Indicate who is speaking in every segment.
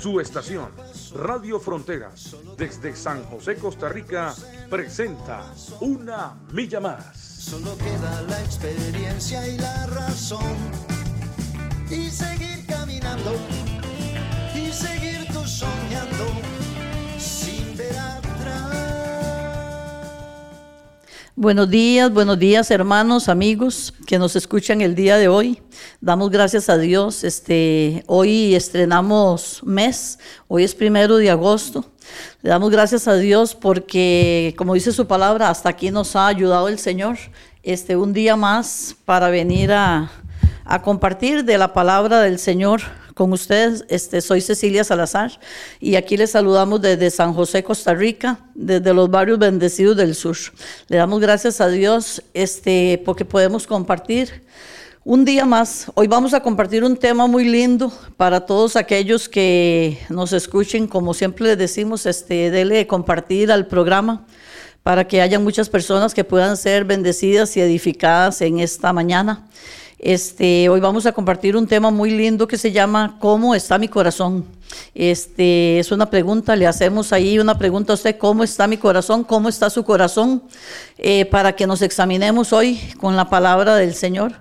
Speaker 1: Su estación, Radio Fronteras, desde San José, Costa Rica, presenta Una Milla Más.
Speaker 2: Solo queda la experiencia y la razón. Y seguir caminando, y seguir tú soñando, sin ver atrás.
Speaker 3: Buenos días, buenos días hermanos, amigos que nos escuchan el día de hoy. Damos gracias a Dios. Este, hoy estrenamos mes, hoy es primero de agosto. Le damos gracias a Dios porque, como dice su palabra, hasta aquí nos ha ayudado el Señor. Este, un día más para venir a, a compartir de la palabra del Señor con ustedes. Este, soy Cecilia Salazar y aquí les saludamos desde San José, Costa Rica, desde los barrios bendecidos del sur. Le damos gracias a Dios este, porque podemos compartir un día más. Hoy vamos a compartir un tema muy lindo para todos aquellos que nos escuchen. Como siempre les decimos, este, dele compartir al programa para que haya muchas personas que puedan ser bendecidas y edificadas en esta mañana. Este, hoy vamos a compartir un tema muy lindo que se llama ¿Cómo está mi corazón? Este, es una pregunta, le hacemos ahí una pregunta a usted, ¿cómo está mi corazón? ¿Cómo está su corazón? Eh, para que nos examinemos hoy con la palabra del Señor.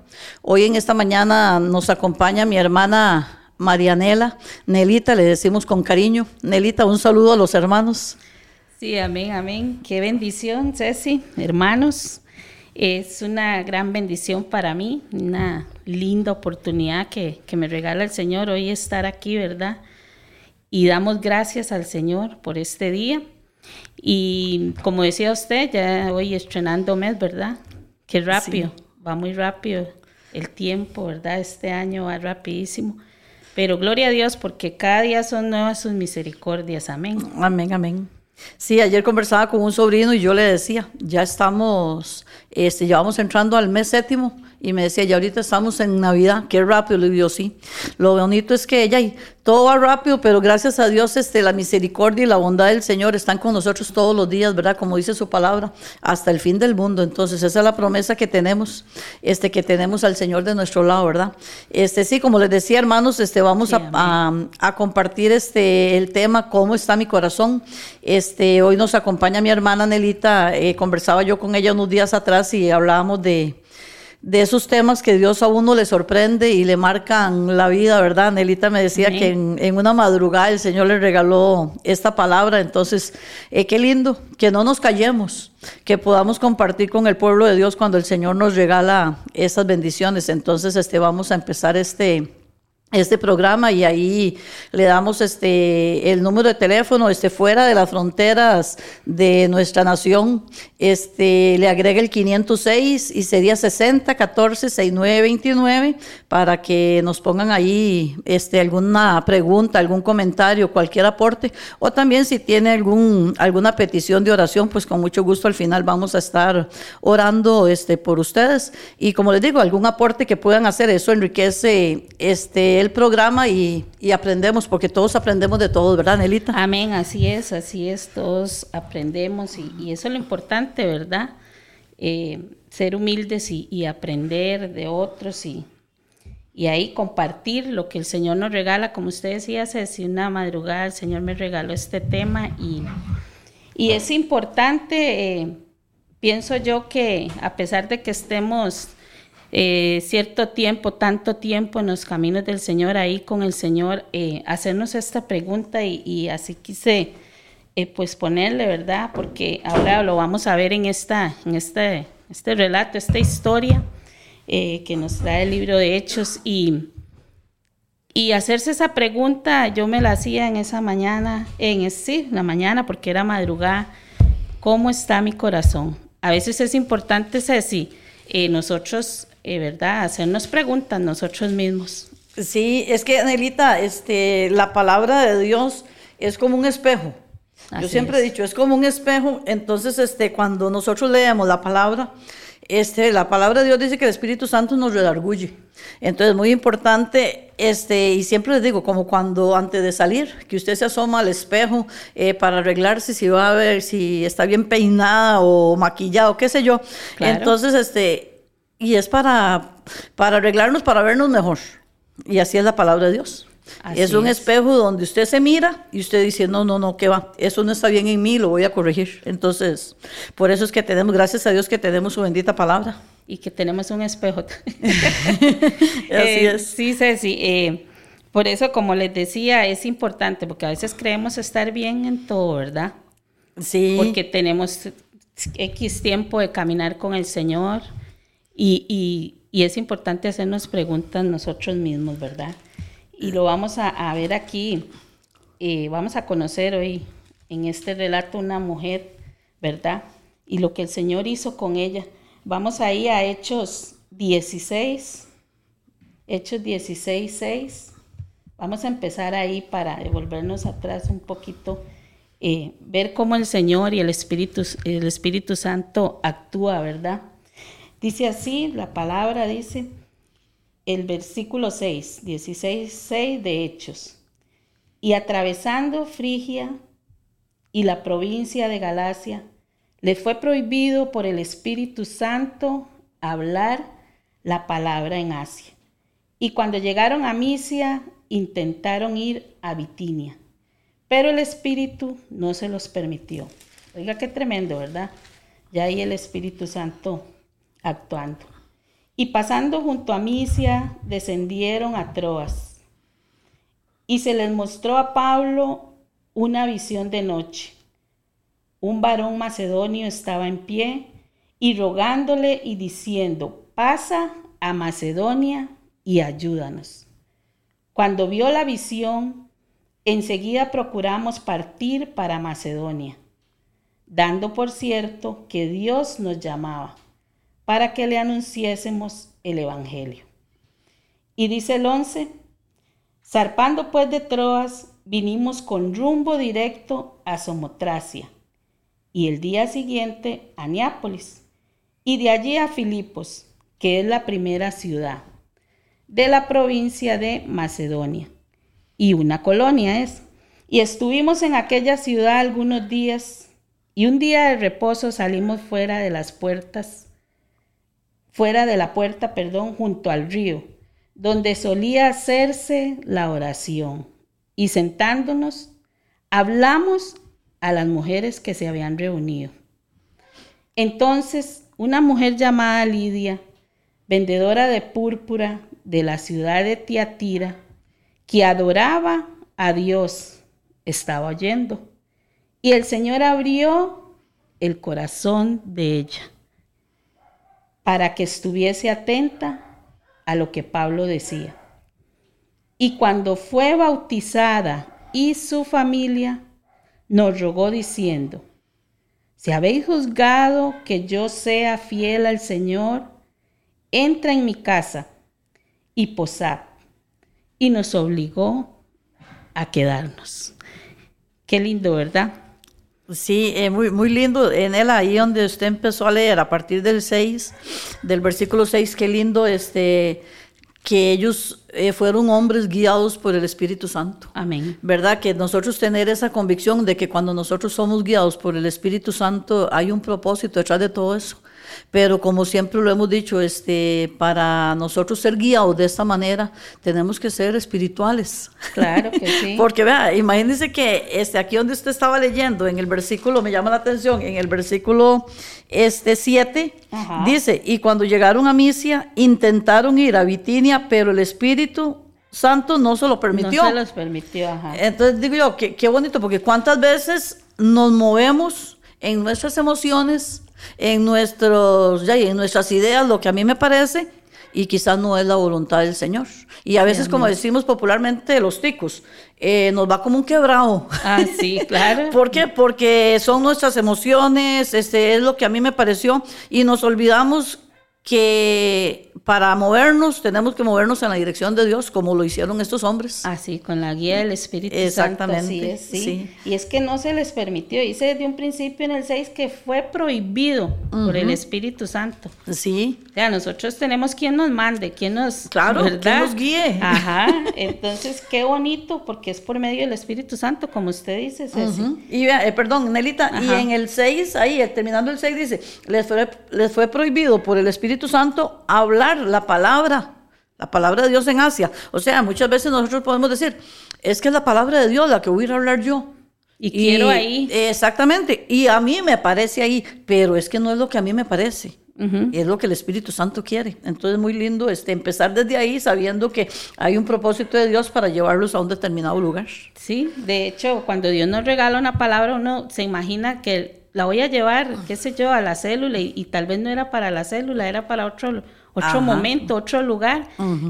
Speaker 3: Hoy en esta mañana nos acompaña mi hermana Marianela, Nelita, le decimos con cariño. Nelita, un saludo a los hermanos.
Speaker 4: Sí, amén, amén. Qué bendición, Ceci, hermanos. Es una gran bendición para mí, una linda oportunidad que, que, me regala el Señor hoy estar aquí, ¿verdad? Y damos gracias al Señor por este día. Y como decía usted, ya hoy estrenando mes, ¿verdad? Qué rápido, sí. va muy rápido el tiempo, ¿verdad? Este año va rapidísimo. Pero gloria a Dios porque cada día son nuevas sus misericordias. Amén.
Speaker 3: Amén, amén. Sí, ayer conversaba con un sobrino y yo le decía, ya estamos, este, ya vamos entrando al mes séptimo y me decía, ya ahorita estamos en Navidad, qué rápido, le digo, sí. Lo bonito es que ella, y todo va rápido, pero gracias a Dios, este, la misericordia y la bondad del Señor están con nosotros todos los días, ¿verdad? Como dice su palabra, hasta el fin del mundo. Entonces, esa es la promesa que tenemos, este, que tenemos al Señor de nuestro lado, ¿verdad? Este, sí, como les decía, hermanos, este, vamos sí, a, a, a, compartir este, el tema, cómo está mi corazón. Este, hoy nos acompaña mi hermana Nelita, eh, conversaba yo con ella unos días atrás y hablábamos de de esos temas que Dios a uno le sorprende y le marcan la vida, ¿verdad? Nelita me decía sí. que en, en, una madrugada el Señor le regaló esta palabra, entonces, eh, qué lindo, que no nos callemos, que podamos compartir con el pueblo de Dios cuando el Señor nos regala esas bendiciones. Entonces, este, vamos a empezar este este programa y ahí le damos este el número de teléfono este fuera de las fronteras de nuestra nación. Este le agrega el 506 y sería 60 14 69 29 para que nos pongan ahí este alguna pregunta algún comentario cualquier aporte. O también si tiene algún alguna petición de oración pues con mucho gusto al final vamos a estar orando este por ustedes. Y como les digo algún aporte que puedan hacer eso enriquece este el programa y, aprendemos, porque todos aprendemos de todos, ¿verdad, Nelita?
Speaker 4: Amén, así es, así es, todos aprendemos y, eso es lo importante, ¿verdad? Eh, ser humildes y, aprender de otros y, y ahí compartir lo que el Señor nos regala, como usted decía, hace una madrugada el Señor me regaló este tema y, y es importante, eh, pienso yo que a pesar de que estemos eh, cierto tiempo, tanto tiempo en los caminos del Señor, ahí con el Señor, eh, hacernos esta pregunta y, así quise eh, pues ponerle, ¿verdad? Porque ahora lo vamos a ver en, esta, en este, este relato, esta historia eh, que nos trae el libro de Hechos y, y hacerse esa pregunta, yo me la hacía en esa mañana, en sí, la mañana, porque era madrugada, ¿cómo está mi corazón? A veces es importante, Ceci, eh, nosotros eh, ¿verdad? Hacernos preguntas nosotros mismos.
Speaker 3: Sí, es que, Anelita, este, la palabra de Dios es como un espejo. Yo siempre he dicho, es como un espejo, entonces este, cuando nosotros leemos la palabra, este, la palabra de Dios dice que el Espíritu Santo nos redarguye. Entonces, muy importante, este, y siempre les digo, como cuando antes de salir, que usted se asoma al espejo eh, para arreglarse, si va a ver si está bien peinada o maquillado, qué sé yo.
Speaker 4: Claro.
Speaker 3: Entonces, este, y es para, para arreglarnos, para vernos mejor. Y así es la palabra de Dios.
Speaker 4: Así
Speaker 3: es un
Speaker 4: es.
Speaker 3: espejo donde usted se mira y usted dice, no, no, no, ¿qué va? Eso no está bien en mí, lo voy a corregir. Entonces, por eso es que tenemos, gracias a Dios que tenemos su bendita palabra.
Speaker 4: Y que tenemos un espejo.
Speaker 3: Así
Speaker 4: Eh,
Speaker 3: es.
Speaker 4: Sí, Ceci. eh, por eso, como les decía, es importante, porque a veces creemos estar bien en todo, ¿verdad?
Speaker 3: Sí.
Speaker 4: Porque tenemos X tiempo de caminar con el Señor y, y- es importante hacernos preguntas nosotros mismos, ¿verdad? Y lo vamos a, a ver aquí. eh, vamos a conocer hoy en este relato una mujer, ¿verdad? Y lo que el Señor hizo con ella. Vamos ahí a Hechos 16, Hechos 16, 6. Vamos a empezar ahí para devolvernos atrás un poquito, eh, ver cómo el Señor y el Espíritu, el Espíritu Santo actúa, ¿verdad? Dice así, la palabra dice, el versículo 6, 16, 6 de Hechos. Y atravesando Frigia y la provincia de Galacia, le fue prohibido por el Espíritu Santo hablar la palabra en Asia. Y cuando llegaron a Misia, intentaron ir a Bitinia, pero el Espíritu no se los permitió. Oiga, qué tremendo, ¿verdad? Ya ahí el Espíritu Santo actuando. Y pasando junto a Misia, descendieron a Troas. Y se les mostró a Pablo una visión de noche. Un varón macedonio estaba en pie y rogándole y diciendo, pasa a Macedonia y ayúdanos. Cuando vio la visión, enseguida procuramos partir para Macedonia, dando por cierto que Dios nos llamaba para que le anunciésemos el Evangelio. Y dice el 11, zarpando pues de Troas, vinimos con rumbo directo a Somotracia, y el día siguiente a Neápolis, y de allí a Filipos, que es la primera ciudad de la provincia de Macedonia, y una colonia es. Y estuvimos en aquella ciudad algunos días, y un día de reposo salimos fuera de las puertas, fuera de la puerta, perdón, junto al río, donde solía hacerse la oración. Y sentándonos, hablamos a las mujeres que se habían reunido. Entonces, una mujer llamada Lidia, vendedora de púrpura de la ciudad de Tiatira, que adoraba a Dios, estaba oyendo. Y el Señor abrió el corazón de ella para que estuviese atenta a lo que Pablo decía. Y cuando fue bautizada y su familia, nos rogó diciendo, si habéis juzgado que yo sea fiel al Señor, entra en mi casa y posad. Y nos obligó a quedarnos. Qué lindo, ¿verdad?
Speaker 3: Sí, eh, muy, muy lindo. En él, ahí donde usted empezó a leer, a partir del 6, del versículo 6, qué lindo este, que ellos eh, fueron hombres guiados por el Espíritu Santo.
Speaker 4: Amén.
Speaker 3: ¿Verdad? Que nosotros tener esa convicción de que cuando nosotros somos guiados por el Espíritu Santo hay un propósito detrás de todo eso. Pero como siempre lo hemos dicho, este, para nosotros ser guiados de esta manera, tenemos que ser espirituales.
Speaker 4: Claro que sí.
Speaker 3: Porque vea, imagínense que este, aquí donde usted estaba leyendo, en el versículo, me llama la atención, en el versículo este, 7,
Speaker 4: Ajá.
Speaker 3: dice, y cuando llegaron a Misia, intentaron ir a Bitinia, pero el Espíritu Santo no se lo permitió.
Speaker 4: No se los permitió, ajá.
Speaker 3: Entonces digo yo, qué, qué bonito, porque cuántas veces nos movemos en nuestras emociones, en, nuestros, ya, y en nuestras ideas, lo que a mí me parece, y quizás no es la voluntad del Señor. Y a veces, como decimos popularmente, los ticos, eh, nos va como un quebrado.
Speaker 4: Ah, sí, claro.
Speaker 3: ¿Por qué? Porque son nuestras emociones, este, es lo que a mí me pareció, y nos olvidamos que para movernos tenemos que movernos en la dirección de Dios, como lo hicieron estos hombres.
Speaker 4: Así, con la guía del Espíritu
Speaker 3: Exactamente,
Speaker 4: Santo. Así es, sí.
Speaker 3: sí.
Speaker 4: Y es que no se les permitió. Dice desde un principio en el 6 que fue prohibido por el Espíritu Santo.
Speaker 3: Sí,
Speaker 4: O sea, nosotros tenemos quien nos mande, quien nos,
Speaker 3: Claro, quien nos guíe.
Speaker 4: Ajá. Entonces, qué bonito, porque es por medio del Espíritu Santo, como usted dice, Ceci.
Speaker 3: Ujú. Y eh, perdón, Nelita, y en el 6, ahí, terminando el 6, dice, les fue, les fue prohibido por el Espíritu Santo hablar la palabra, la palabra de Dios en Asia. O sea, muchas veces nosotros podemos decir, es que es la palabra de Dios la que voy a ir a hablar yo.
Speaker 4: Y quiero ahí.
Speaker 3: Exactamente, y a mí me parece ahí, pero es que no es lo que a mí me parece. Es lo que el Espíritu Santo quiere. Entonces, muy lindo este, empezar desde ahí sabiendo que hay un propósito de Dios para llevarlos a un determinado lugar.
Speaker 4: Sí, de hecho, cuando Dios nos regala una palabra, uno se imagina que la voy a llevar, qué sé yo, a la célula y, y tal vez no era para la célula, era para otro, otro
Speaker 3: Ajá.
Speaker 4: momento, otro lugar,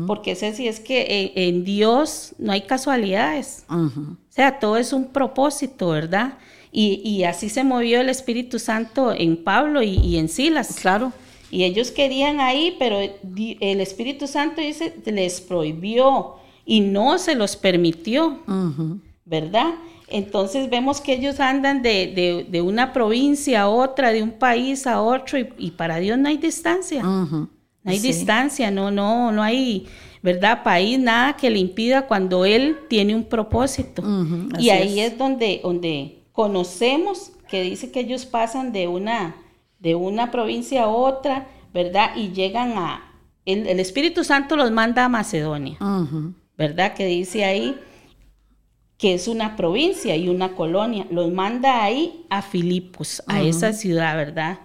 Speaker 4: porque Ceci, es que en Dios no hay casualidades. O sea, todo es un propósito, ¿verdad? Y, y así se movió el Espíritu Santo en Pablo y, y en Silas.
Speaker 3: Claro.
Speaker 4: Y ellos querían ahí, pero el Espíritu Santo dice, les prohibió y no se los permitió. ¿verdad? Entonces vemos que ellos andan de, de- de una provincia a otra, de un país a otro, y, y para Dios no hay distancia. No hay
Speaker 3: Sí.
Speaker 4: distancia, no, no, no hay, ¿verdad? País, nada que le impida cuando Él tiene un propósito. Y ahí
Speaker 3: es.
Speaker 4: es, donde, donde conocemos que dice que ellos pasan de una, de una provincia a otra, ¿verdad? Y llegan a, el, el Espíritu Santo los manda a Macedonia. ¿verdad? Que dice ahí que es una provincia y una colonia, los manda ahí a Filipos, a esa ciudad, ¿verdad?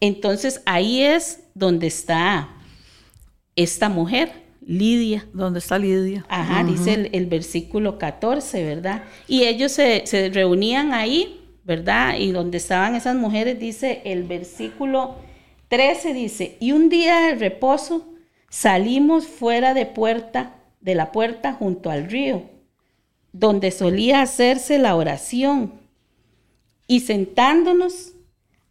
Speaker 4: Entonces ahí es donde está esta mujer, Lidia.
Speaker 3: ¿Dónde está Lidia?
Speaker 4: Ajá, dice el, el versículo 14, ¿verdad? Y ellos se, se reunían ahí, ¿verdad? Y donde estaban esas mujeres, dice el versículo 13, dice, y un día de reposo salimos fuera de puerta, de la puerta junto al río, donde solía hacerse la oración. Y sentándonos,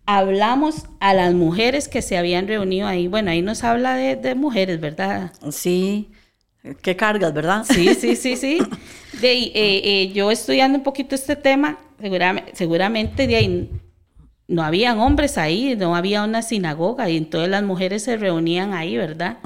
Speaker 4: hablamos a las mujeres que se habían reunido ahí. Bueno, ahí nos habla de, de mujeres, ¿verdad?
Speaker 3: Sí. Qué cargas, ¿verdad?
Speaker 4: Sí, sí, sí, sí. De, eh, eh, yo estudiando un poquito este tema, seguramente, seguramente de ahí no habían hombres ahí, no había una sinagoga y entonces las mujeres se reunían ahí, ¿verdad?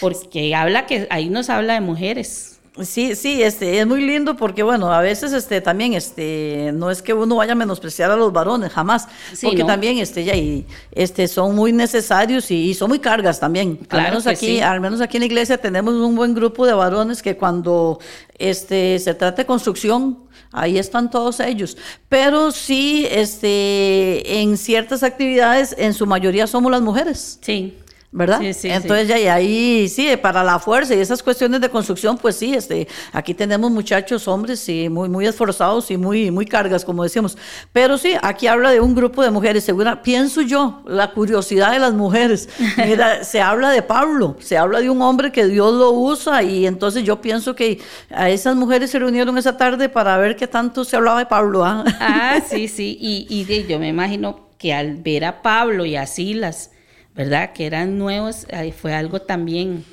Speaker 4: Porque habla que ahí nos habla de mujeres.
Speaker 3: Sí, sí, este, es muy lindo porque, bueno, a veces este, también este, no es que uno vaya a menospreciar a los varones, jamás,
Speaker 4: Sí,
Speaker 3: porque
Speaker 4: ¿no?
Speaker 3: también este, ya, y, este, son muy necesarios y, y son muy cargas también.
Speaker 4: Claro
Speaker 3: al, menos aquí,
Speaker 4: sí.
Speaker 3: al menos aquí en la iglesia tenemos un buen grupo de varones que cuando este, se trata de construcción, ahí están todos ellos. Pero sí, este, en ciertas actividades, en su mayoría somos las mujeres.
Speaker 4: Sí.
Speaker 3: ¿Verdad?
Speaker 4: Sí, sí,
Speaker 3: Entonces ya y ahí sí, para la fuerza y esas cuestiones de construcción, pues sí, este, aquí tenemos muchachos, hombres, sí, muy, muy esforzados y muy, muy cargas, como decíamos. Pero sí, aquí habla de un grupo de mujeres, segura, pienso yo, la curiosidad de las mujeres. Mira, se habla de Pablo, se habla de un hombre que Dios lo usa y entonces yo pienso que a esas mujeres se reunieron esa tarde para ver qué tanto se hablaba de Pablo. ¿ah?
Speaker 4: Ah, sí, sí. Y, y de- yo me imagino que al ver a Pablo y a Silas, ¿verdad? Que eran nuevos, fue algo también,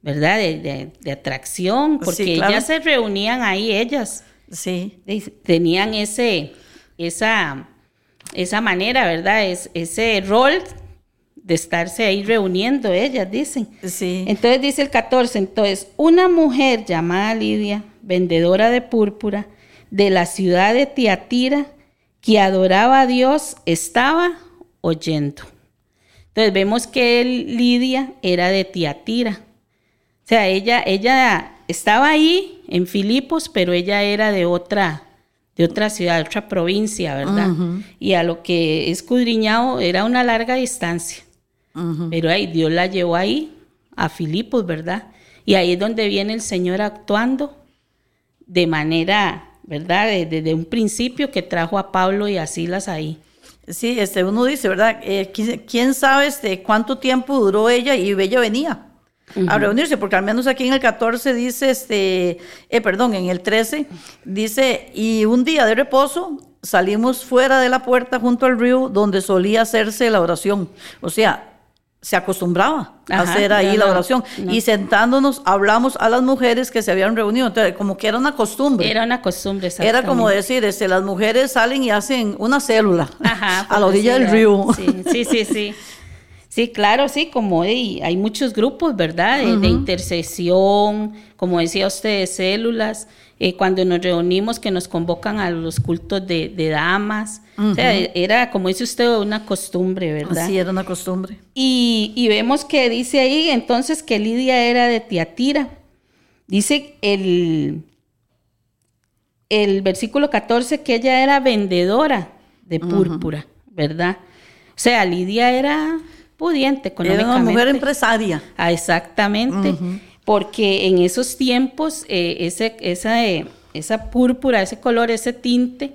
Speaker 4: ¿verdad? De, de- de atracción, porque
Speaker 3: Sí, claro.
Speaker 4: ellas se reunían ahí, ellas.
Speaker 3: Sí,
Speaker 4: tenían ese, esa, esa manera, ¿verdad? Es, ese rol de estarse ahí reuniendo ellas, dicen.
Speaker 3: sí.
Speaker 4: Entonces dice el 14, entonces, una mujer llamada Lidia, vendedora de púrpura, de la ciudad de Tiatira, que adoraba a Dios, estaba oyendo. Entonces vemos que Lidia era de Tiatira. O sea, ella, ella estaba ahí en Filipos, pero ella era de otra, de otra ciudad, de otra provincia, ¿verdad? Y a lo que escudriñado era una larga distancia. Pero ahí Dios la llevó ahí, a Filipos, ¿verdad? Y ahí es donde viene el Señor actuando de manera, ¿verdad? De- Desde un principio que trajo a Pablo y a Silas ahí.
Speaker 3: Sí, este, uno dice, ¿verdad? Eh, ¿quién, sabe este, cuánto tiempo duró ella y ella venía a reunirse? Porque al menos aquí en el 14 dice, este, eh, perdón, en el 13 dice, y un día de reposo salimos fuera de la puerta junto al río donde solía hacerse la oración. O sea, se acostumbraba a hacer ahí
Speaker 4: no,
Speaker 3: la oración.
Speaker 4: no.
Speaker 3: Y sentándonos, hablamos a las mujeres que se habían reunido. Entonces, como que era una costumbre.
Speaker 4: Era una costumbre,
Speaker 3: Era como decir, este, las mujeres salen y hacen una célula
Speaker 4: Ajá,
Speaker 3: a la orilla del río.
Speaker 4: Sí, sí, sí, sí. Sí, claro, sí, como hay muchos grupos, ¿verdad? De, de intercesión, como decía usted, de células, eh, cuando nos reunimos que nos convocan a los cultos de, de damas. O sea, era, como dice usted, una costumbre, ¿verdad?
Speaker 3: Así era una costumbre.
Speaker 4: Y, y vemos que dice ahí entonces que Lidia era de Tiatira. Dice el, el versículo 14 que ella era vendedora de púrpura, ¿verdad? O sea, Lidia era pudiente
Speaker 3: Era
Speaker 4: económicamente.
Speaker 3: una mujer empresaria.
Speaker 4: Ah, exactamente. Porque en esos tiempos, eh, ese, esa, eh, esa púrpura, ese color, ese tinte,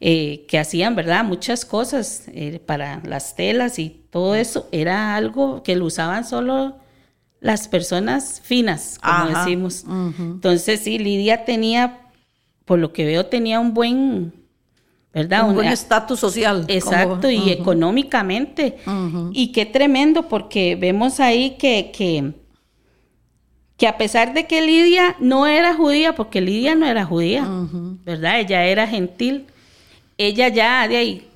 Speaker 4: eh, que hacían, ¿verdad? Muchas cosas eh, para las telas y todo eso, era algo que lo usaban solo las personas finas, como
Speaker 3: Ajá,
Speaker 4: decimos. Entonces, sí, Lidia tenía, por lo que veo, tenía un buen, ¿verdad?
Speaker 3: un buen estatus social.
Speaker 4: Exacto,
Speaker 3: como-
Speaker 4: y económicamente. Y qué tremendo, porque vemos ahí que, que, que a pesar de que Lidia no era judía, porque Lidia no era judía, ¿verdad? Ella era gentil. Ella ya de ahí,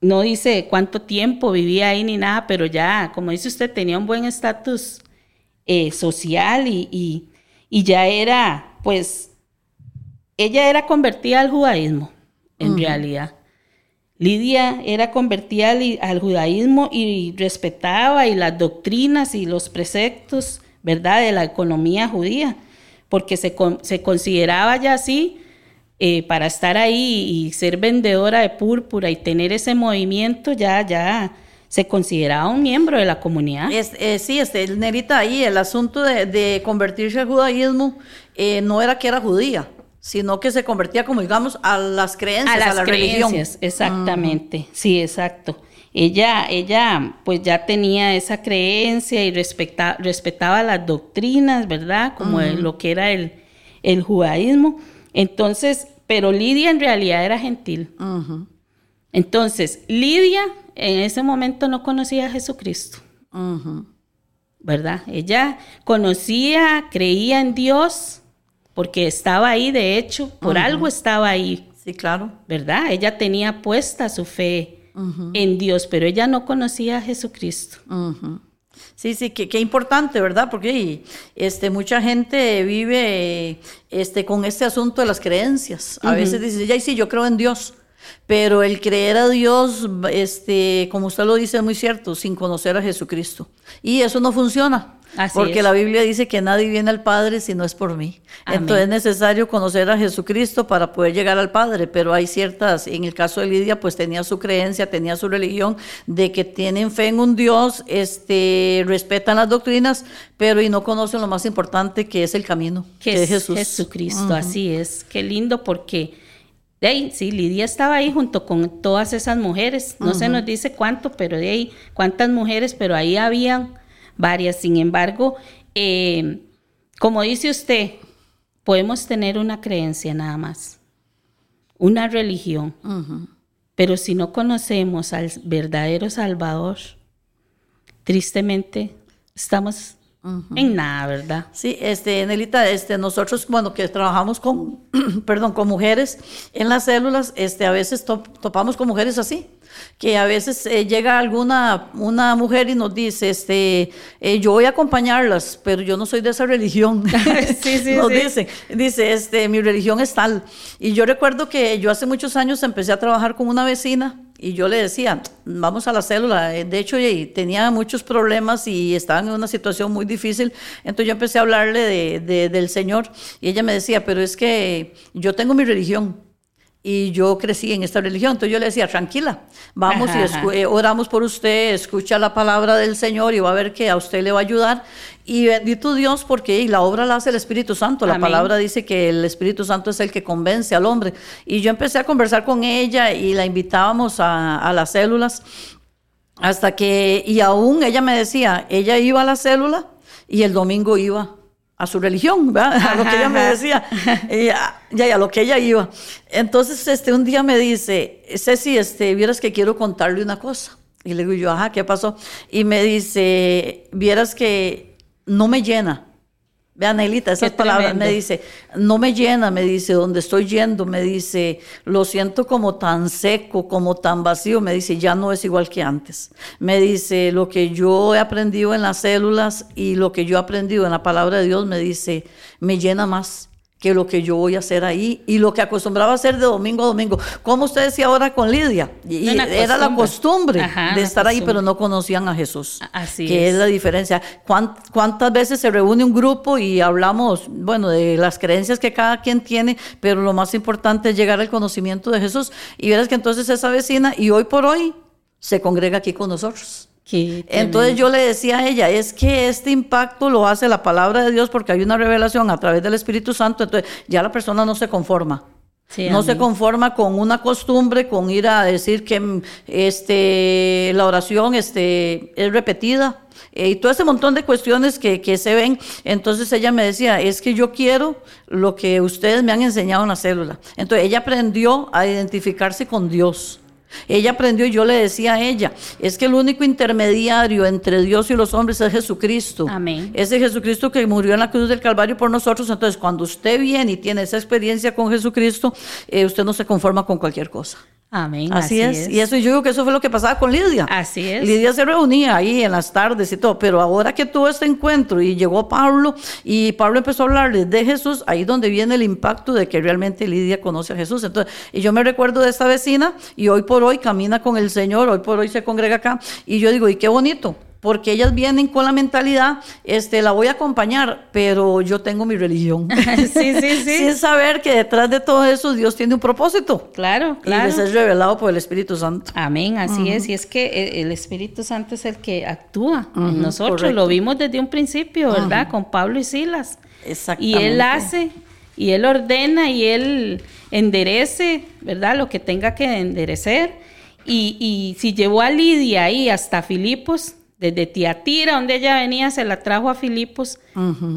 Speaker 4: no dice cuánto tiempo vivía ahí ni nada, pero ya, como dice usted, tenía un buen estatus eh, social y, y- y ya era, pues, ella era convertida al judaísmo, en realidad. Lidia era convertida al, al judaísmo y respetaba y las doctrinas y los preceptos, ¿verdad?, de la economía judía, porque se, con- se consideraba ya así eh, para estar ahí y ser vendedora de púrpura y tener ese movimiento, ya, ya se consideraba un miembro de la comunidad.
Speaker 3: Es- eh, sí, este, Nerita, ahí el asunto de, de convertirse al judaísmo eh, no era que era judía, sino que se convertía, como digamos, a las creencias,
Speaker 4: a
Speaker 3: a,
Speaker 4: las
Speaker 3: la religión.
Speaker 4: creencias, exactamente, sí, exacto. Ella, ella, pues ya tenía esa creencia y respecta- respetaba las doctrinas, ¿verdad? Como lo que era el, el judaísmo. Entonces, pero Lidia en realidad era gentil. Entonces, Lidia en ese momento no conocía a Jesucristo. ¿verdad? Ella conocía, creía en Dios, porque estaba ahí, de hecho, por algo estaba ahí,
Speaker 3: Sí, claro.
Speaker 4: ¿verdad? Ella tenía puesta su fe en Dios, pero ella no conocía a Jesucristo.
Speaker 3: Sí, sí, qué, qué importante, ¿verdad? Porque este, mucha gente vive este, con este asunto de las creencias. A veces dice, ya sí, yo creo en Dios. Pero el creer a Dios, este, como usted lo dice, es muy cierto, sin conocer a Jesucristo. Y eso no funciona.
Speaker 4: Así
Speaker 3: porque
Speaker 4: es.
Speaker 3: la Biblia dice que nadie viene al Padre si no es por mí.
Speaker 4: Amén.
Speaker 3: Entonces es necesario conocer a Jesucristo para poder llegar al Padre, pero hay ciertas, en el caso de Lidia, pues tenía su creencia, tenía su religión, de que tienen fe en un Dios, este, respetan las doctrinas, pero y no conocen lo más importante que es el camino,
Speaker 4: Que,
Speaker 3: que,
Speaker 4: es
Speaker 3: es Jesús.
Speaker 4: Jesucristo, así es. Qué lindo porque, de ahí, sí, Lidia estaba ahí junto con todas esas mujeres. No se nos dice cuánto, pero de ahí, cuántas mujeres, pero ahí habían varias. Sin embargo, eh, como dice usted, podemos tener una creencia nada más, una religión. Pero si no conocemos al verdadero Salvador, tristemente estamos en nada, ¿verdad?
Speaker 3: Sí, este, Nelita, este, nosotros, bueno, que trabajamos con, perdón, con mujeres en las células, este, a veces to- topamos con mujeres así, que a veces eh, llega alguna, una mujer y nos dice, este, eh, yo voy a acompañarlas, pero yo no soy de esa religión.
Speaker 4: Sí, sí,
Speaker 3: nos
Speaker 4: sí.
Speaker 3: dice, dice, este, mi religión es tal. Y yo recuerdo que yo hace muchos años empecé a trabajar con una vecina y yo le decía, vamos a la célula. Eh, De hecho, tenía muchos problemas y estaba en una situación muy difícil. Entonces yo empecé a hablarle de- de- del Señor y ella me decía, pero es que yo tengo mi religión. Y yo crecí en esta religión. Entonces yo le decía, tranquila, vamos
Speaker 4: Ajá,
Speaker 3: y eh, oramos por usted, escucha la palabra del Señor y va a ver que a usted le va a ayudar. Y bendito Dios, porque y la obra la hace el Espíritu Santo. La
Speaker 4: Amén.
Speaker 3: palabra dice que el Espíritu Santo es el que convence al hombre. Y yo empecé a conversar con ella y la invitábamos a, a las células. Hasta que, y aún ella me decía, ella iba a la célula y el domingo iba a su religión, ¿verdad? a lo que ella me decía, ya, ya, a lo que ella iba. Entonces, este, un día me dice, Ceci, este, vieras que quiero contarle una cosa. Y le digo yo, ajá, ¿qué pasó? Y me dice, vieras que no me llena. Vean, Nelita, esas
Speaker 4: Qué
Speaker 3: palabras
Speaker 4: tremendo.
Speaker 3: me dice, no me llena, me dice, donde estoy yendo, me dice, lo siento como tan seco, como tan vacío, me dice, ya no es igual que antes. Me dice, lo que yo he aprendido en las células y lo que yo he aprendido en la palabra de Dios, me dice, me llena más que lo que yo voy a hacer ahí y lo que acostumbraba a hacer de domingo a domingo. Como usted decía ahora con Lidia, y era la
Speaker 4: costumbre. Ajá,
Speaker 3: de estar ahí, pero no conocían a Jesús.
Speaker 4: Así
Speaker 3: que
Speaker 4: es.
Speaker 3: es la diferencia. ¿Cuán- ¿Cuántas veces se reúne un grupo y hablamos, bueno, de las creencias que cada quien tiene, pero lo más importante es llegar al conocimiento de Jesús? Y verás que entonces esa vecina, y hoy por hoy, se congrega aquí con nosotros. Entonces yo le decía a ella, es que este impacto lo hace la palabra de Dios porque hay una revelación a través del Espíritu Santo, entonces ya la persona no se conforma.
Speaker 4: Sí,
Speaker 3: no se conforma con una costumbre, con ir a decir que este, la oración este, es repetida eh, y todo ese montón de cuestiones que, que se ven. Entonces ella me decía, es que yo quiero lo que ustedes me han enseñado en la célula. Entonces ella aprendió a identificarse con Dios. Ella aprendió y yo le decía a ella, es que el único intermediario entre Dios y los hombres es Jesucristo.
Speaker 4: Amén.
Speaker 3: Ese Jesucristo que murió en la cruz del Calvario por nosotros. Entonces, cuando usted viene y tiene esa experiencia con Jesucristo, eh, usted no se conforma con cualquier cosa.
Speaker 4: Amén.
Speaker 3: Así, es. Y eso yo digo que eso fue lo que pasaba con Lidia.
Speaker 4: Así es.
Speaker 3: Lidia se reunía ahí en las tardes y todo, pero ahora que tuvo este encuentro y llegó Pablo y Pablo empezó a hablarles de Jesús, ahí donde viene el impacto de que realmente Lidia conoce a Jesús. Entonces, y yo me recuerdo de esta vecina y hoy por hoy camina con el Señor, hoy por hoy se congrega acá y yo digo, y qué bonito. Porque ellas vienen con la mentalidad, este, la voy a acompañar, pero yo tengo mi religión.
Speaker 4: sí, sí, sí.
Speaker 3: Sin saber que detrás de todo eso Dios tiene un propósito.
Speaker 4: Claro,
Speaker 3: Y
Speaker 4: claro.
Speaker 3: les es revelado por el Espíritu Santo.
Speaker 4: Amén, así es. Y es que e- el Espíritu Santo es el que actúa en nosotros.
Speaker 3: correcto.
Speaker 4: Lo vimos desde un principio, ¿verdad? Con Pablo y Silas. Y
Speaker 3: Exactamente.
Speaker 4: él hace, y él ordena, y él enderece, ¿verdad? Lo que tenga que enderecer. Y, y si llevó a Lidia ahí hasta Filipos, desde Tiatira, donde ella venía, se la trajo a Filipos,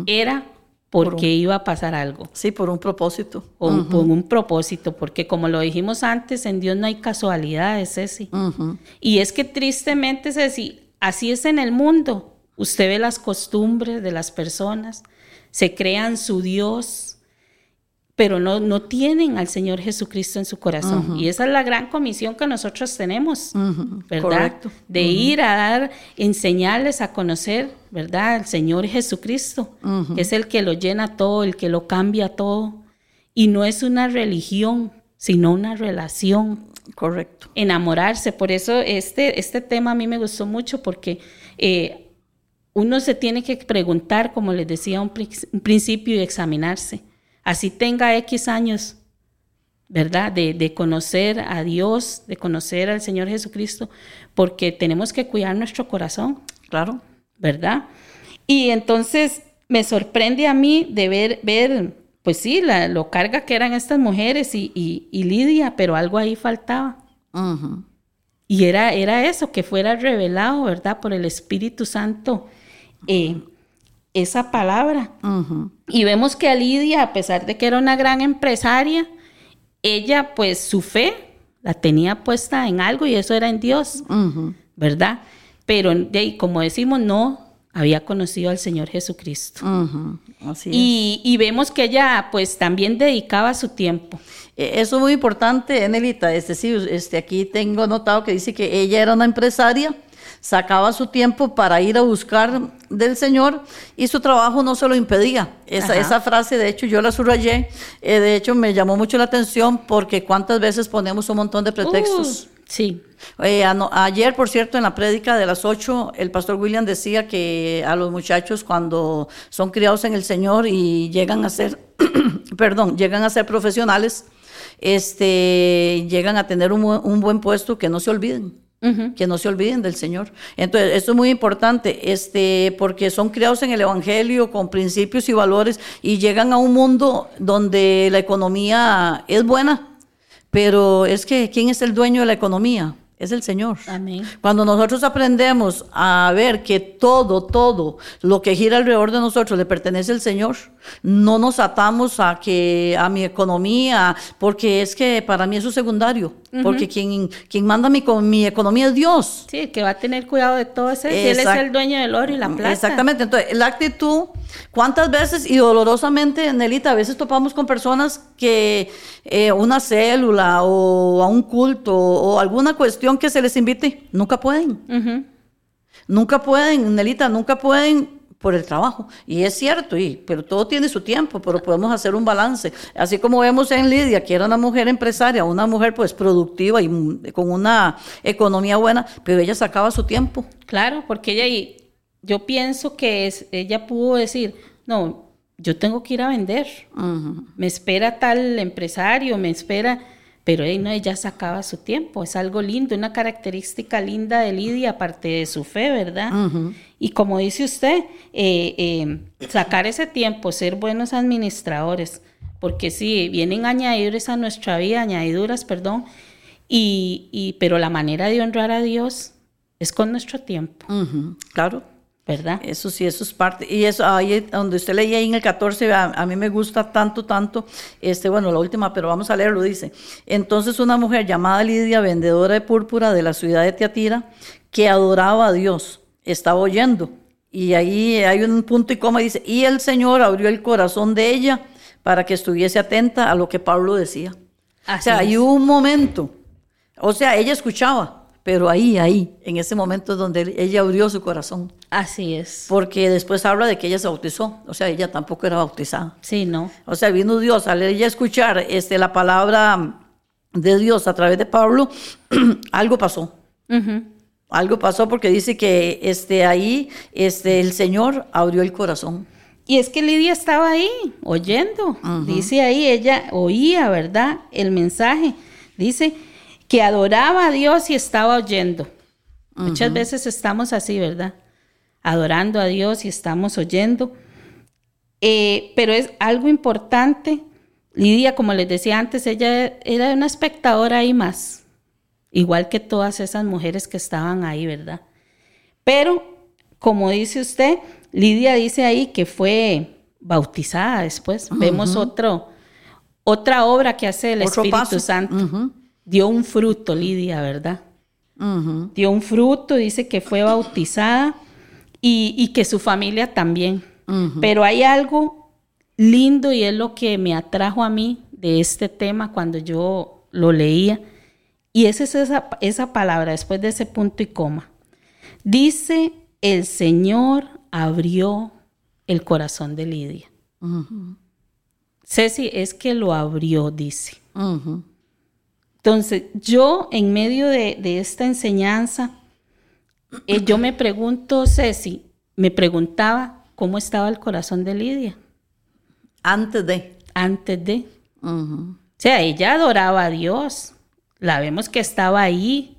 Speaker 4: era porque iba a pasar algo.
Speaker 3: Sí, por un propósito.
Speaker 4: o un- con un propósito, porque como lo dijimos antes, en Dios no hay casualidades, Ceci.
Speaker 3: Ujú.
Speaker 4: Y es que tristemente, Ceci, así es en el mundo. Usted ve las costumbres de las personas, se crean su Dios, pero no, no tienen al Señor Jesucristo en su corazón. Y esa es la gran comisión que nosotros tenemos, ¿verdad?
Speaker 3: correcto.
Speaker 4: De ir a dar, enseñarles a conocer, ¿verdad? Al Señor Jesucristo, que es el que lo llena todo, el que lo cambia todo. Y no es una religión, sino una relación
Speaker 3: Correcto.
Speaker 4: enamorarse. Por eso este, este tema a mí me gustó mucho porque eh, uno se tiene que preguntar, como les decía un, pri- un principio, y examinarse. Así tenga X años, ¿verdad? De, de conocer a Dios, de conocer al Señor Jesucristo, porque tenemos que cuidar nuestro corazón.
Speaker 3: Claro.
Speaker 4: ¿verdad? Y entonces me sorprende a mí de ver, ver pues sí, la- lo carga que eran estas mujeres y, y- y Lidia, pero algo ahí faltaba.
Speaker 3: Ujú.
Speaker 4: Y era, era eso, que fuera revelado, ¿verdad? Por el Espíritu Santo eh, esa palabra. Y vemos que a Lidia, a pesar de que era una gran empresaria, ella pues su fe la tenía puesta en algo y eso era en Dios. ¿verdad? Pero de ahí, como decimos, no había conocido al Señor Jesucristo.
Speaker 3: Ujú. Así es.
Speaker 4: Y, vemos que ella pues también dedicaba su tiempo.
Speaker 3: Eh, Eso es muy importante, Enelita. Este, sí, este, aquí tengo notado que dice que ella era una empresaria, sacaba su tiempo para ir a buscar del Señor y su trabajo no se lo impedía. Esa, esa frase, de hecho, yo la subrayé. eh, de hecho, me llamó mucho la atención porque cuántas veces ponemos un montón de pretextos.
Speaker 4: Uh, sí,
Speaker 3: Eh, ayer, por cierto, en la prédica de las 8, el pastor William decía que a los muchachos cuando son criados en el Señor y llegan a ser, perdón, llegan a ser profesionales, este, llegan a tener un, un buen puesto, que no se olviden. Que no se olviden del Señor. Entonces, esto es muy importante, este, porque son criados en el Evangelio con principios y valores y llegan a un mundo donde la economía es buena, pero es que, ¿quién es el dueño de la economía? Es el Señor.
Speaker 4: Amén.
Speaker 3: Cuando nosotros aprendemos a ver que todo, todo lo que gira alrededor de nosotros le pertenece al Señor, No nos atamos a que a mi economía, porque es que para mí eso es secundario, porque quien, quien manda mi, mi economía es Dios.
Speaker 4: Sí, que va a tener cuidado de todo eso. Él es el dueño del oro y la plata.
Speaker 3: Exactamente. Entonces, la actitud, ¿cuántas veces y dolorosamente, Nelita, a veces topamos con personas que eh, una célula o a un culto o alguna cuestión que se les invite, nunca pueden. Nunca pueden, Nelita, nunca pueden por el trabajo. Y es cierto, y, pero todo tiene su tiempo, pero podemos hacer un balance. Así como vemos en Lidia, que era una mujer empresaria, una mujer pues productiva y mm, con una economía buena, pero ella sacaba su tiempo.
Speaker 4: Claro, porque ella, y yo pienso que es, ella pudo decir, no, yo tengo que ir a vender. Me espera tal empresario, me espera, pero ey, no, ella sacaba su tiempo. Es algo lindo, una característica linda de Lidia, aparte de su fe, ¿verdad? Y como dice usted, eh, eh, sacar ese tiempo, ser buenos administradores, porque sí, vienen añadiduras a nuestra vida, añadiduras, perdón, y, y, pero la manera de honrar a Dios es con nuestro tiempo,
Speaker 3: Claro.
Speaker 4: ¿Verdad?
Speaker 3: Eso sí, eso es parte. Y eso, ahí donde usted leía ahí en el 14, a, a mí me gusta tanto, tanto, este, bueno, la última, pero vamos a leerlo, dice. Entonces una mujer llamada Lidia, vendedora de púrpura de la ciudad de Tiatira, que adoraba a Dios, estaba oyendo. Y ahí hay un punto y coma, dice, y el Señor abrió el corazón de ella para que estuviese atenta a lo que Pablo decía. o
Speaker 4: Así
Speaker 3: sea,
Speaker 4: es.
Speaker 3: hay un momento, o sea, ella escuchaba, pero ahí, ahí, en ese momento es donde ella abrió su corazón.
Speaker 4: Así es.
Speaker 3: Porque después habla de que ella se bautizó, o sea, ella tampoco era bautizada.
Speaker 4: Sí, ¿no?
Speaker 3: O sea, vino Dios, al ella escuchar este, la palabra de Dios a través de Pablo, algo pasó. Algo pasó porque dice que este, ahí este, el Señor abrió el corazón.
Speaker 4: Y es que Lidia estaba ahí, oyendo. Dice ahí, ella oía, ¿verdad? El mensaje. Dice que adoraba a Dios y estaba oyendo. Muchas veces estamos así, ¿verdad? Adorando a Dios y estamos oyendo. Eh, pero es algo importante. Lidia, como les decía antes, ella era una espectadora ahí más. Igual que todas esas mujeres que estaban ahí, ¿verdad? Pero, como dice usted, Lidia dice ahí que fue bautizada después. Vemos otro, otra obra que hace el
Speaker 3: Otro
Speaker 4: Espíritu
Speaker 3: paso.
Speaker 4: Santo.
Speaker 3: Ujú.
Speaker 4: Dio un fruto, Lidia, ¿verdad? Dio un fruto, dice que fue bautizada y, y que su familia también. Pero hay algo lindo y es lo que me atrajo a mí de este tema cuando yo lo leía. Y esa es esa, esa palabra después de ese punto y coma. Dice, el Señor abrió el corazón de Lidia. Ceci, es que lo abrió, dice. Entonces, yo en medio de, de esta enseñanza, eh, yo me pregunto, Ceci, me preguntaba cómo estaba el corazón de Lidia
Speaker 3: Antes de.
Speaker 4: antes de. O sea, ella adoraba a Dios. La vemos que estaba ahí.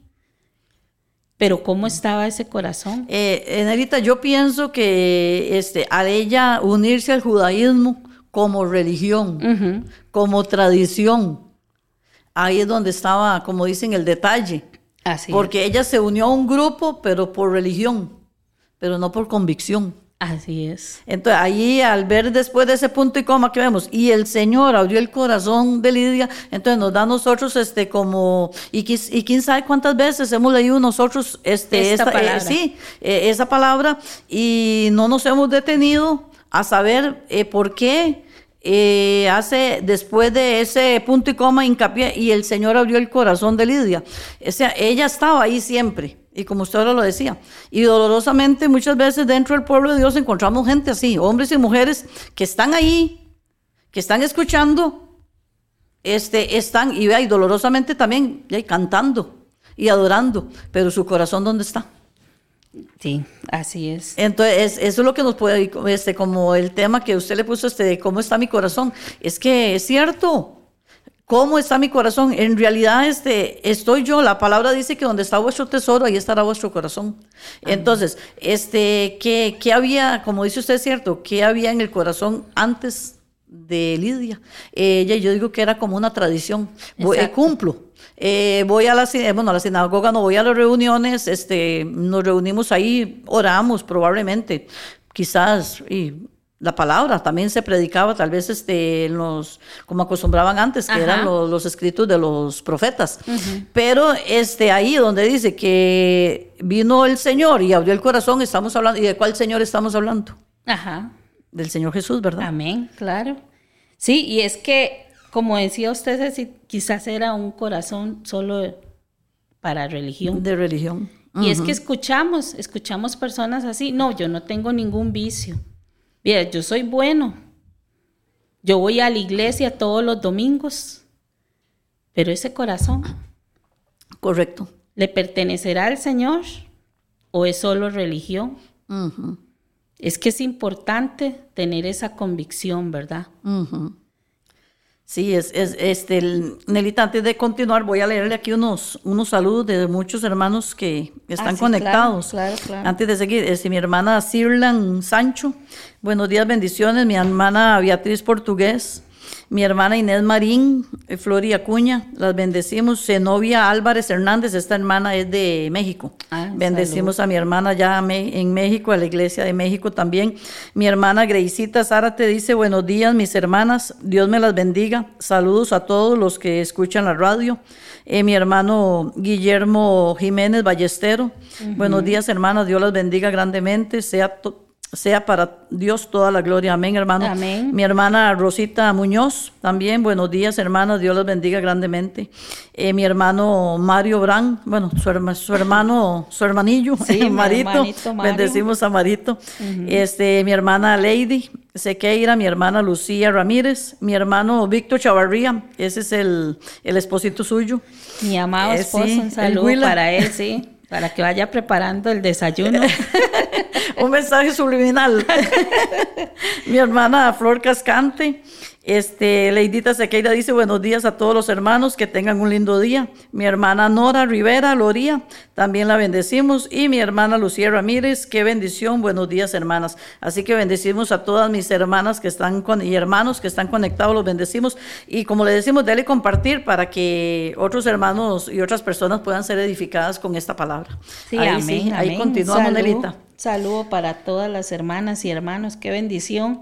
Speaker 4: Pero ¿cómo estaba ese corazón?
Speaker 3: Eh, Enelita, yo pienso que este, al ella unirse al judaísmo como religión, como tradición, ahí es donde estaba, como dicen, el detalle.
Speaker 4: Así
Speaker 3: Porque ella se unió a un grupo, pero por religión, pero no por convicción.
Speaker 4: Así es.
Speaker 3: Entonces, ahí al ver después de ese punto y coma que vemos, y el Señor abrió el corazón de Lidia, entonces nos da a nosotros este como, y, y quién sabe cuántas veces hemos leído nosotros este,
Speaker 4: Esta
Speaker 3: esta, eh,
Speaker 4: palabra.
Speaker 3: sí, eh, esa palabra, y no nos hemos detenido a saber eh, por qué eh, hace después de ese punto y coma hincapié, y el Señor abrió el corazón de Lidia. Ella estaba ahí siempre. Y como usted ahora lo decía, y dolorosamente muchas veces dentro del pueblo de Dios encontramos gente así, hombres y mujeres que están ahí, que están escuchando, este, están, y vea, y dolorosamente también, y cantando y adorando, pero su corazón, ¿dónde está?
Speaker 4: Sí, así es.
Speaker 3: Entonces, eso es lo que nos puede, este, como el tema que usted le puso, este, de cómo está mi corazón. Es que es cierto, cómo está mi corazón. En realidad, este, estoy yo. La palabra dice que donde está vuestro tesoro, ahí estará vuestro corazón. Entonces, este, ¿qué, qué había, como dice usted, es cierto, qué había en el corazón antes de Lidia? Ella, yo digo que era como una tradición. Eh,
Speaker 4: Exacto.
Speaker 3: cumplo. Eh, voy a la, eh, bueno, a la sinagoga, no voy a las reuniones, este, nos reunimos ahí, oramos probablemente, quizás, y la palabra, también se predicaba tal vez este, los, como acostumbraban antes, que
Speaker 4: Ajá.
Speaker 3: eran los, los escritos de los profetas. Pero este, ahí donde dice que vino el Señor y abrió el corazón, estamos hablando, ¿y de cuál Señor estamos hablando?
Speaker 4: Ajá.
Speaker 3: Del Señor Jesús, ¿verdad?
Speaker 4: Amén, claro. Sí, y es que, como decía usted, Ceci, quizás era un corazón solo para religión.
Speaker 3: De religión.
Speaker 4: Y es que escuchamos, escuchamos personas así, no, yo no tengo ningún vicio. Mira, yo soy bueno. Yo voy a la iglesia todos los domingos. Pero ese corazón,
Speaker 3: Correcto.
Speaker 4: ¿le pertenecerá al Señor o es solo religión? Es que es importante tener esa convicción, ¿verdad?
Speaker 3: ujú. Sí, es, es este, el- Nelita, antes de continuar, voy a leerle aquí unos, unos saludos de muchos hermanos que están
Speaker 4: Ah, sí,
Speaker 3: conectados.
Speaker 4: claro, claro, claro.
Speaker 3: Antes de seguir, este, mi hermana Sirlan Sancho, buenos días, bendiciones. Mi hermana Beatriz Portugués, mi hermana Inés Marín, eh, Flori Acuña, las bendecimos. Zenobia Álvarez Hernández, esta hermana es de México.
Speaker 4: Ah,
Speaker 3: bendecimos a mi hermana ya en México, a la iglesia de México también. Mi hermana Greisita Zárate dice, buenos días mis hermanas, Dios me las bendiga. Saludos a todos los que escuchan la radio. Eh, mi hermano Guillermo Jiménez Ballestero, buenos días hermanas, Dios las bendiga grandemente. Sea sea para Dios toda la gloria. Amén, hermano.
Speaker 4: Amén.
Speaker 3: Mi hermana Rosita Muñoz, también, buenos días, hermanas, Dios los bendiga grandemente. Eh, mi hermano Mario Brand, bueno, su, herma- su hermano, su hermanillo,
Speaker 4: Sí,
Speaker 3: Marito, bendecimos a Marito. este, mi hermana Lady Sequeira, mi hermana Lucía Ramírez, mi hermano Víctor Chavarría, ese es el, el esposito suyo.
Speaker 4: Mi amado
Speaker 3: Eh,
Speaker 4: esposo,
Speaker 3: sí,
Speaker 4: un saludo para él, sí, para que vaya preparando el desayuno.
Speaker 3: Un mensaje subliminal. Mi hermana Flor Cascante, este, Leidita Sequeira dice buenos días a todos los hermanos, que tengan un lindo día. Mi hermana Nora Rivera Loría, también la bendecimos. Y mi hermana Lucía Ramírez, qué bendición, buenos días hermanas. Así que bendecimos a todas mis hermanas que están con, y hermanos que están conectados, los bendecimos. Y como le decimos, dele compartir para que otros hermanos y otras personas puedan ser edificadas con esta palabra.
Speaker 4: Sí,
Speaker 3: ahí
Speaker 4: amén,
Speaker 3: sí, ahí continuamos, Nelita.
Speaker 4: Saludo para todas las hermanas y hermanos, qué bendición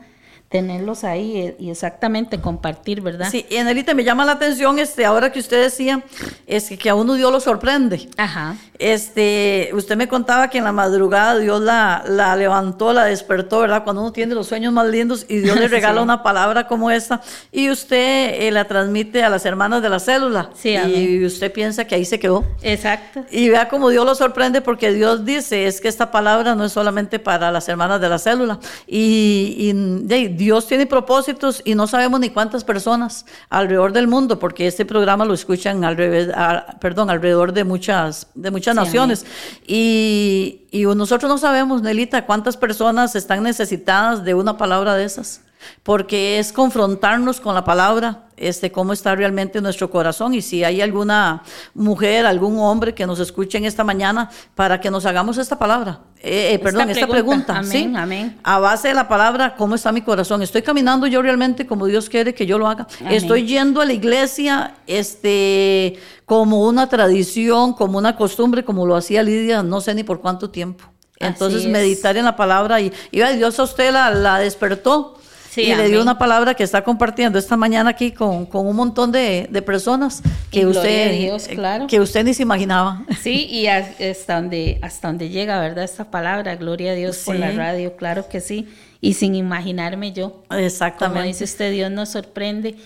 Speaker 4: tenerlos ahí eh, y exactamente compartir, ¿verdad?
Speaker 3: Sí, y Anelita, me llama la atención, este, ahora que usted decía, es que, a uno Dios lo sorprende.
Speaker 4: Ajá.
Speaker 3: Este, usted me contaba que en la madrugada Dios la, la levantó, la despertó, ¿verdad? Cuando uno tiene los sueños más lindos y Dios le regala
Speaker 4: Sí.
Speaker 3: una palabra como esta y usted eh, la transmite a las hermanas de la célula
Speaker 4: Sí,
Speaker 3: y usted piensa que ahí se quedó.
Speaker 4: Exacto.
Speaker 3: Y vea cómo Dios lo sorprende porque Dios dice, es que esta palabra no es solamente para las hermanas de la célula. Y, y, de- Dios tiene propósitos y no sabemos ni cuántas personas alrededor del mundo, porque este programa lo escuchan alrededor, a- perdón, alrededor de muchas, de muchas
Speaker 4: Sí,
Speaker 3: naciones. Y, y nosotros no sabemos, Nelita, cuántas personas están necesitadas de una palabra de esas. Porque es confrontarnos con la palabra, este, cómo está realmente nuestro corazón. Y si hay alguna mujer, algún hombre que nos escuche en esta mañana, para que nos hagamos esta palabra, eh, eh, perdón, esta pregunta.
Speaker 4: pregunta.
Speaker 3: ¿sí?
Speaker 4: Amén.
Speaker 3: A base de la palabra, ¿cómo está mi corazón? ¿Estoy caminando yo realmente como Dios quiere que yo lo haga?
Speaker 4: Amén.
Speaker 3: ¿Estoy yendo a la iglesia este, como una tradición, como una costumbre, como lo hacía Lidia, no sé ni por cuánto tiempo? Entonces, meditar en la palabra y, Dios a usted la, la despertó
Speaker 4: Sí,
Speaker 3: y le dio una palabra que está compartiendo esta mañana aquí con, con un montón de, de personas que
Speaker 4: Y
Speaker 3: usted,
Speaker 4: Dios, claro.
Speaker 3: que usted ni se imaginaba.
Speaker 4: Sí, y hasta donde, hasta donde llega, ¿verdad? Esta palabra, gloria a Dios por la radio, claro que sí. Y sin imaginarme yo. Como
Speaker 3: Exactamente.
Speaker 4: dice usted, Dios nos sorprende.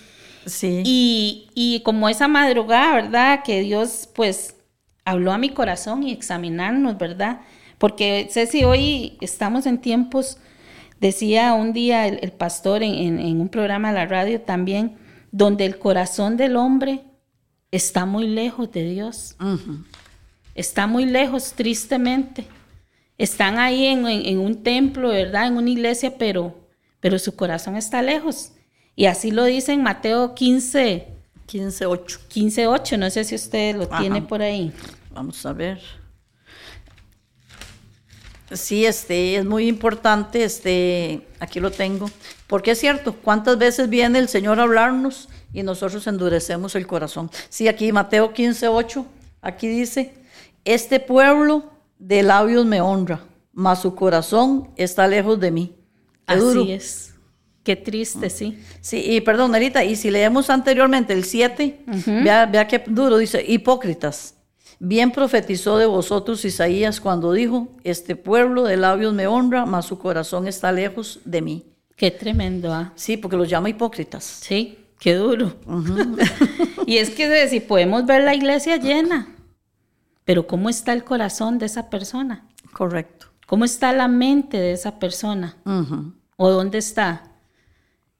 Speaker 3: sí.
Speaker 4: Y, y como esa madrugada, ¿verdad? Que Dios pues habló a mi corazón y examinarnos, ¿verdad? Porque Ceci, hoy estamos en tiempos, decía un día el, el pastor en, en- en un programa de la radio también, donde el corazón del hombre está muy lejos de Dios. Está muy lejos, tristemente. Están ahí en, un templo, ¿verdad? En una iglesia, pero, pero su corazón está lejos. Y así lo dice en Mateo 15,
Speaker 3: 15-8.
Speaker 4: 15, 8. No sé si usted lo
Speaker 3: Ajá.
Speaker 4: tiene por ahí.
Speaker 3: Vamos a ver. Sí, este, es muy importante, este, aquí lo tengo, porque es cierto, cuántas veces viene el Señor a hablarnos y nosotros endurecemos el corazón. Sí, aquí Mateo 15, 8, aquí dice, este pueblo de labios me honra, mas su corazón está lejos de mí. Duro.
Speaker 4: Así es. Qué triste, sí.
Speaker 3: Sí, y perdón, Nerita, y si leemos anteriormente el 7, vea, vea qué duro, dice, hipócritas. Bien profetizó de vosotros Isaías cuando dijo, este pueblo de labios me honra, mas su corazón está lejos de mí.
Speaker 4: Qué tremendo, ¿ah?
Speaker 3: Sí, porque los llama hipócritas.
Speaker 4: Sí, qué duro. y es que si podemos ver la iglesia llena, pero ¿cómo está el corazón de esa persona?
Speaker 3: Correcto.
Speaker 4: ¿Cómo está la mente de esa persona? ¿O dónde está?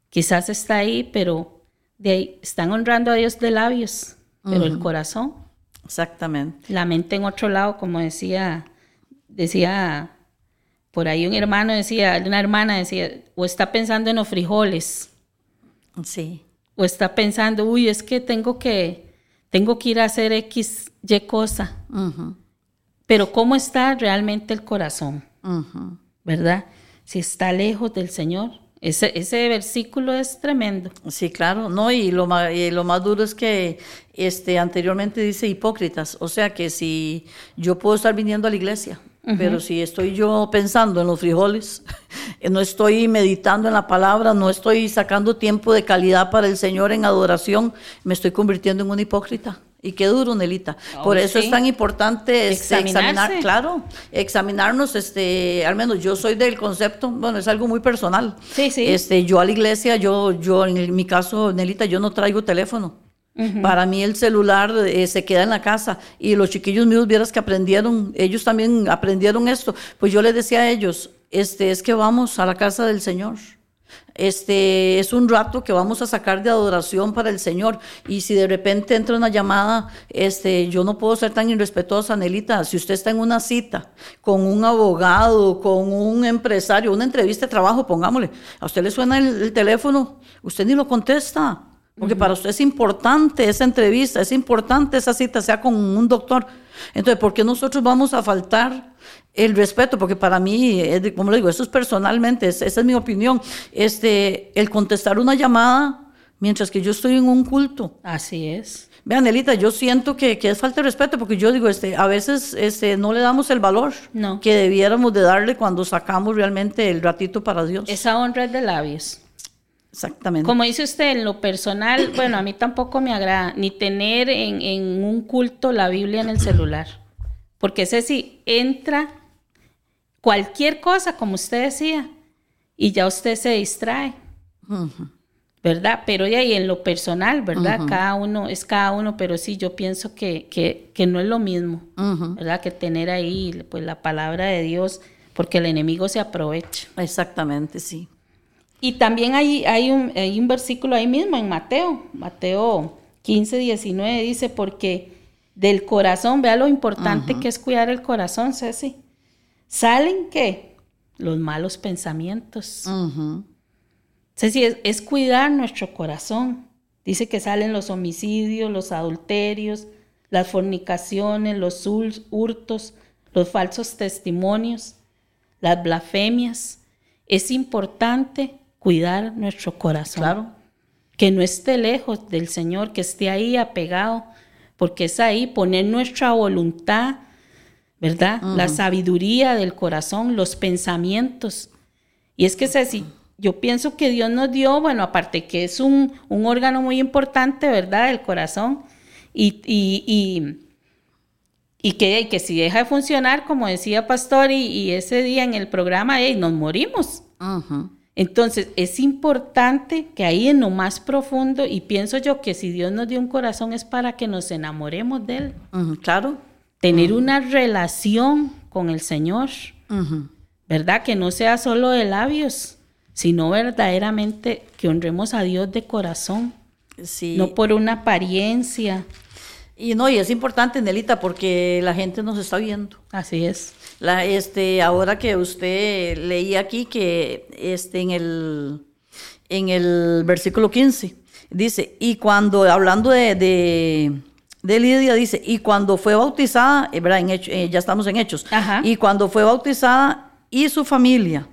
Speaker 4: Quizás está ahí, pero de ahí están honrando a Dios de labios, pero el corazón,
Speaker 3: Exactamente.
Speaker 4: la mente en otro lado, como decía, decía por ahí un hermano decía, una hermana decía, o está pensando en los frijoles,
Speaker 3: Sí.
Speaker 4: o está pensando, uy, es que tengo que, tengo que ir a hacer X, Y cosa. Pero ¿cómo está realmente el corazón? ¿Verdad? Si está lejos del Señor. Ese, ese versículo es tremendo.
Speaker 3: Sí, claro, no, y lo, y lo más duro es que este, anteriormente dice hipócritas, o sea que si yo puedo estar viniendo a la iglesia, pero si estoy yo pensando en los frijoles, no estoy meditando en la palabra, no estoy sacando tiempo de calidad para el Señor en adoración, me estoy convirtiendo en un hipócrita. Y qué duro, Nelita.
Speaker 4: Oh,
Speaker 3: Por eso
Speaker 4: sí.
Speaker 3: es tan importante este, examinar, claro, examinarnos, este, al menos yo soy del concepto, bueno, es algo muy personal.
Speaker 4: Sí, sí.
Speaker 3: Este, yo a la iglesia, yo, yo en mi caso, Nelita, yo no traigo teléfono. Para mí el celular eh, se queda en la casa y los chiquillos míos vieras que aprendieron, ellos también aprendieron esto. Pues yo les decía a ellos, este, es que vamos a la casa del Señor. Este es un rato que vamos a sacar de adoración para el Señor. Y si de repente entra una llamada, este, yo no puedo ser tan irrespetuosa, Nelita. Si usted está en una cita con un abogado, con un empresario, una entrevista de trabajo, pongámosle, a usted le suena el, el teléfono, usted ni lo contesta. Porque para usted es importante esa entrevista, es importante esa cita, sea con un doctor. Entonces, ¿por qué nosotros vamos a faltar el respeto? Porque para mí, como le digo, eso es personalmente, es- esa es mi opinión. Este, el contestar una llamada mientras que yo estoy en un culto.
Speaker 4: Así es.
Speaker 3: Vean, Elita, yo siento que, que es falta de respeto porque yo digo, este, a veces este, no le damos el valor
Speaker 4: No.
Speaker 3: que debiéramos de darle cuando sacamos realmente el ratito para Dios.
Speaker 4: Esa honra es de labios.
Speaker 3: Exactamente.
Speaker 4: Como dice usted, en lo personal, bueno, a mí tampoco me agrada ni tener en, en un culto la Biblia en el celular. Porque ese sí entra cualquier cosa, como usted decía, y ya usted se distrae. ¿Verdad? Pero de ahí en lo personal, ¿verdad? Cada uno es cada uno, pero sí, yo pienso que, que, que no es lo mismo, ¿verdad? Que tener ahí pues la palabra de Dios, porque el enemigo se aprovecha.
Speaker 3: Exactamente, sí.
Speaker 4: Y también hay, hay, un, hay un versículo ahí mismo en Mateo, Mateo 15, 19, dice, porque del corazón, vea lo importante que es cuidar el corazón, Ceci. ¿Salen qué? Los malos pensamientos. Ceci, es, es cuidar nuestro corazón. Dice que salen los homicidios, los adulterios, las fornicaciones, los hur- hurtos, los falsos testimonios, las blasfemias. Es importante cuidar nuestro corazón.
Speaker 3: Claro.
Speaker 4: Que no esté lejos del Señor, que esté ahí apegado, porque es ahí poner nuestra voluntad, ¿verdad? La sabiduría del corazón, los pensamientos. Y es que Ceci, yo pienso que Dios nos dio, bueno, aparte que es un, un órgano muy importante, ¿verdad? El corazón. Y, y, y, y que, que si deja de funcionar, como decía Pastor, y, ese día en el programa, ey, nos morimos.
Speaker 3: Ujú.
Speaker 4: Entonces, es importante que ahí en lo más profundo, y pienso yo que si Dios nos dio un corazón es para que nos enamoremos de Él,
Speaker 3: Claro.
Speaker 4: tener una relación con el Señor. ¿verdad? Que no sea solo de labios, sino verdaderamente que honremos a Dios de corazón,
Speaker 3: Sí.
Speaker 4: no por una apariencia.
Speaker 3: Y no, y es importante, Nelita, porque la gente nos está viendo.
Speaker 4: Así es.
Speaker 3: La, este, ahora que usted leía aquí que este, en, el, en el versículo 15 dice, y cuando, hablando de, de, de Lidia, dice, y cuando fue bautizada, eh, ¿verdad? En Hecho- eh, ya estamos en Hechos,
Speaker 4: Ajá.
Speaker 3: y cuando fue bautizada y su familia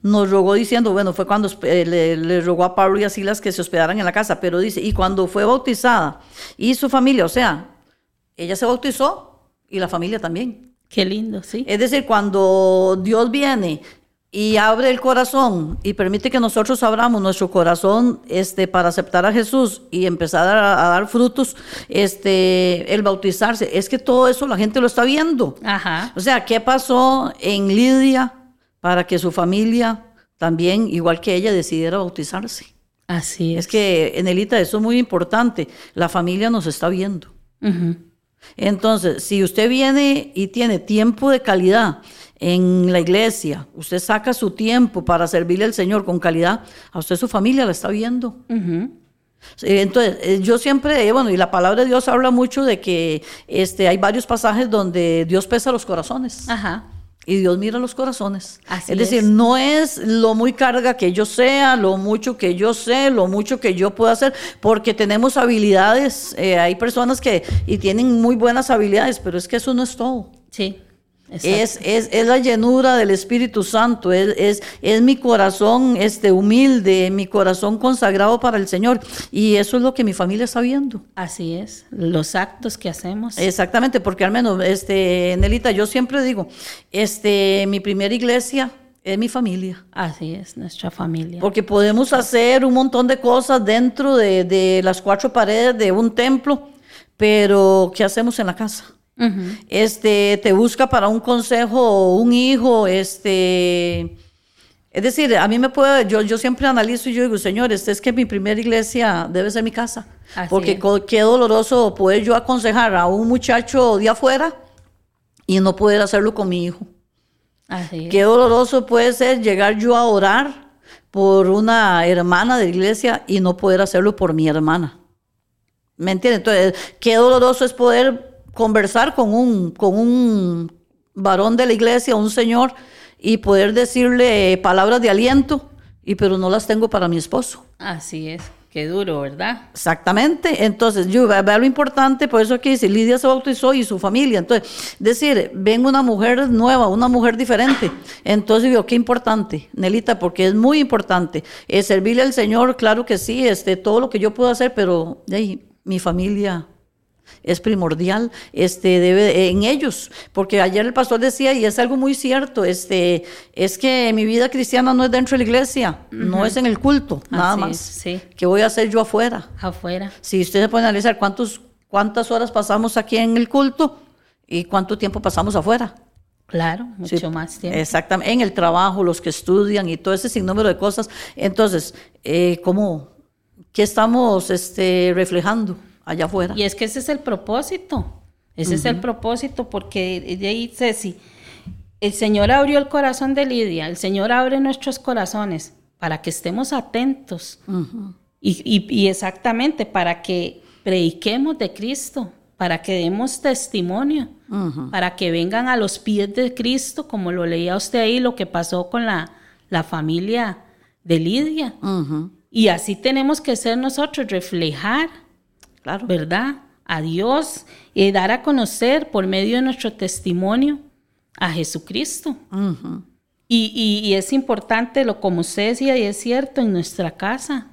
Speaker 3: nos rogó diciendo, bueno, fue cuando eh, le, le rogó a Pablo y a Silas que se hospedaran en la casa, pero dice, y cuando fue bautizada y su familia, o sea, ella se bautizó y la familia también.
Speaker 4: Qué lindo, sí.
Speaker 3: Es decir, cuando Dios viene y abre el corazón y permite que nosotros abramos nuestro corazón este, para aceptar a Jesús y empezar a, a dar frutos, este, el bautizarse, es que todo eso la gente lo está viendo.
Speaker 4: Ajá.
Speaker 3: O sea, ¿qué pasó en Lidia para que su familia también, igual que ella, decidiera bautizarse?
Speaker 4: Así es.
Speaker 3: Es que, Enelita, eso es muy importante. La familia nos está viendo.
Speaker 4: Ujú.
Speaker 3: Entonces, si usted viene y tiene tiempo de calidad en la iglesia, usted saca su tiempo para servirle al Señor con calidad, a usted su familia la está viendo. Eh, Entonces, eh, yo siempre, eh, bueno, y la palabra de Dios habla mucho de que este, hay varios pasajes donde Dios pesa los corazones.
Speaker 4: Ajá.
Speaker 3: Y Dios mira los corazones.
Speaker 4: Así
Speaker 3: es decir,
Speaker 4: es.
Speaker 3: no es lo muy carga que yo sea, lo mucho que yo sé, lo mucho que yo pueda hacer, porque tenemos habilidades. eh, hay personas que y tienen muy buenas habilidades, pero es que eso no es todo.
Speaker 4: Sí.
Speaker 3: Es, es, es la llenura del Espíritu Santo, es, es, es mi corazón este, humilde, mi corazón consagrado para el Señor. Y eso es lo que mi familia está viendo.
Speaker 4: Así es. Los actos que hacemos.
Speaker 3: Exactamente, porque al menos, este, Nelita, yo siempre digo, este, mi primera iglesia es mi familia.
Speaker 4: Así es, nuestra familia.
Speaker 3: Porque podemos hacer un montón de cosas dentro de, de las cuatro paredes de un templo, pero ¿qué hacemos en la casa? Este, te busca para un consejo un hijo, este, es decir, a mí me puede, yo, yo siempre analizo y yo digo, Señor, este es que mi primera iglesia debe ser mi casa.
Speaker 4: Así
Speaker 3: porque qué doloroso poder yo aconsejar a un muchacho de afuera y no poder hacerlo con mi hijo.
Speaker 4: Así es.
Speaker 3: Qué doloroso puede ser llegar yo a orar por una hermana de iglesia y no poder hacerlo por mi hermana. ¿Me entiendes? Entonces, qué doloroso es poder conversar con un, con un varón de la iglesia, un señor, y poder decirle palabras de aliento, y pero no las tengo para mi esposo.
Speaker 4: Así es. Qué duro, ¿verdad?
Speaker 3: Exactamente. Entonces, yo veo lo importante, por eso aquí dice, Lidia se bautizó y su familia. Entonces, decir, ven una mujer nueva, una mujer diferente. Entonces, digo, qué importante, Nelita, porque es muy importante. Eh, servirle al Señor, claro que sí, este, todo lo que yo puedo hacer, pero ahí, mi familia es primordial este debe en ellos porque ayer el pastor decía y es algo muy cierto este es que mi vida cristiana no es dentro de la iglesia no es en el culto nada
Speaker 4: Así
Speaker 3: más
Speaker 4: es, sí.
Speaker 3: ¿Qué voy a hacer yo afuera?
Speaker 4: Afuera.
Speaker 3: Si usted se puede analizar cuántos, cuántas horas pasamos aquí en el culto y cuánto tiempo pasamos afuera.
Speaker 4: Claro, mucho
Speaker 3: Sí,
Speaker 4: más tiempo.
Speaker 3: Exactamente, en el trabajo, los que estudian y todo ese sinnúmero de cosas. Entonces, eh, ¿cómo, qué estamos este, reflejando allá afuera?
Speaker 4: Y es que ese es el propósito. Ese es el propósito, porque de ahí dice, si el Señor abrió el corazón de Lidia, el Señor abre nuestros corazones para que estemos atentos. y, y- y exactamente para que prediquemos de Cristo, para que demos testimonio, para que vengan a los pies de Cristo, como lo leía usted ahí, lo que pasó con la, la familia de Lidia. Y así tenemos que ser nosotros, reflejar
Speaker 3: Claro.
Speaker 4: ¿verdad? A Dios y dar a conocer por medio de nuestro testimonio a Jesucristo. Y, y- y es importante, lo como usted decía, y es cierto, en nuestra casa.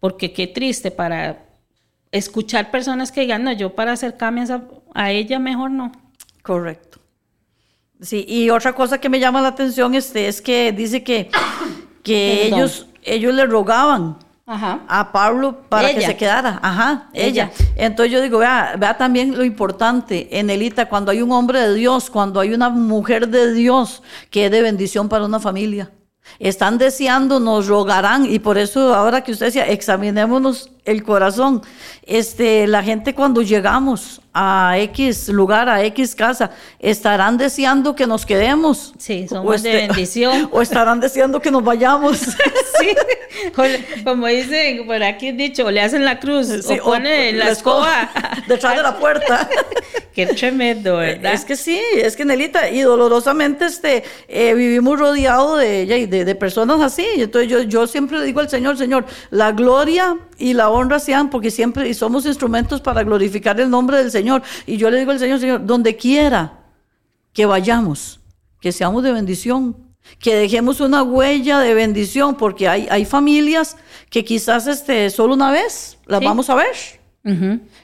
Speaker 4: Porque qué triste para escuchar personas que digan, no, yo para acercarme a, esa- a ella mejor no.
Speaker 3: Correcto. Sí, y otra cosa que me llama la atención este, es que dice que, que
Speaker 4: Perdón.
Speaker 3: ellos, ellos le rogaban
Speaker 4: Ajá.
Speaker 3: a Pablo para que se quedara. Ajá, ella.
Speaker 4: Ella.
Speaker 3: Entonces yo digo, vea, vea también lo importante, en Elita, cuando hay un hombre de Dios, cuando hay una mujer de Dios que es de bendición para una familia. Están deseando, nos rogarán, y por eso ahora que usted decía, examinémonos el corazón. Este, la gente cuando llegamos a X lugar, a X casa, estarán deseando que nos quedemos.
Speaker 4: Sí, somos de bendición.
Speaker 3: O estarán deseando que nos vayamos.
Speaker 4: Sí, o como dicen por aquí dicho, o le hacen la cruz
Speaker 3: Sí,
Speaker 4: o pone la, escoba.
Speaker 3: detrás de la puerta.
Speaker 4: Qué tremendo, ¿verdad?
Speaker 3: Es que sí, es que Nelita, y dolorosamente este, eh, vivimos rodeados de, y de, de personas así. Entonces yo, yo siempre le digo al Señor, Señor, la gloria y la honra sean, porque siempre y somos instrumentos para glorificar el nombre del Señor. Y yo le digo al Señor, Señor, donde quiera que vayamos, que seamos de bendición, que dejemos una huella de bendición, porque hay, hay familias que quizás este, solo una vez las
Speaker 4: Sí.
Speaker 3: vamos a ver.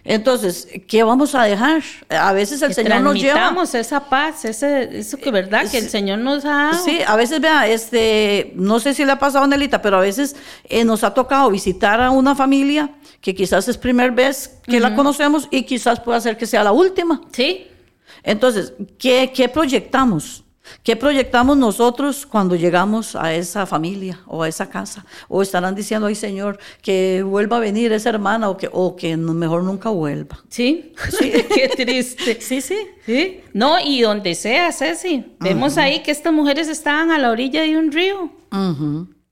Speaker 3: Entonces, ¿qué vamos a dejar? A veces el
Speaker 4: Que
Speaker 3: Señor nos lleva.
Speaker 4: esa paz, ese, eso que verdad que el Señor nos ha.
Speaker 3: Sí, a veces, vea, este, no sé si le ha pasado a Nelita, pero a veces eh, nos ha tocado visitar a una familia que quizás es primera vez que la conocemos y quizás pueda ser que sea la última.
Speaker 4: Sí,
Speaker 3: Entonces, ¿qué, qué proyectamos? ¿Qué proyectamos nosotros cuando llegamos a esa familia o a esa casa? O estarán diciendo, ay Señor, que vuelva a venir esa hermana o que, o que mejor nunca vuelva.
Speaker 4: sí, qué triste.
Speaker 3: Sí, sí.
Speaker 4: Sí, no, y donde sea, Ceci. Vemos ahí que estas mujeres estaban a la orilla de un río.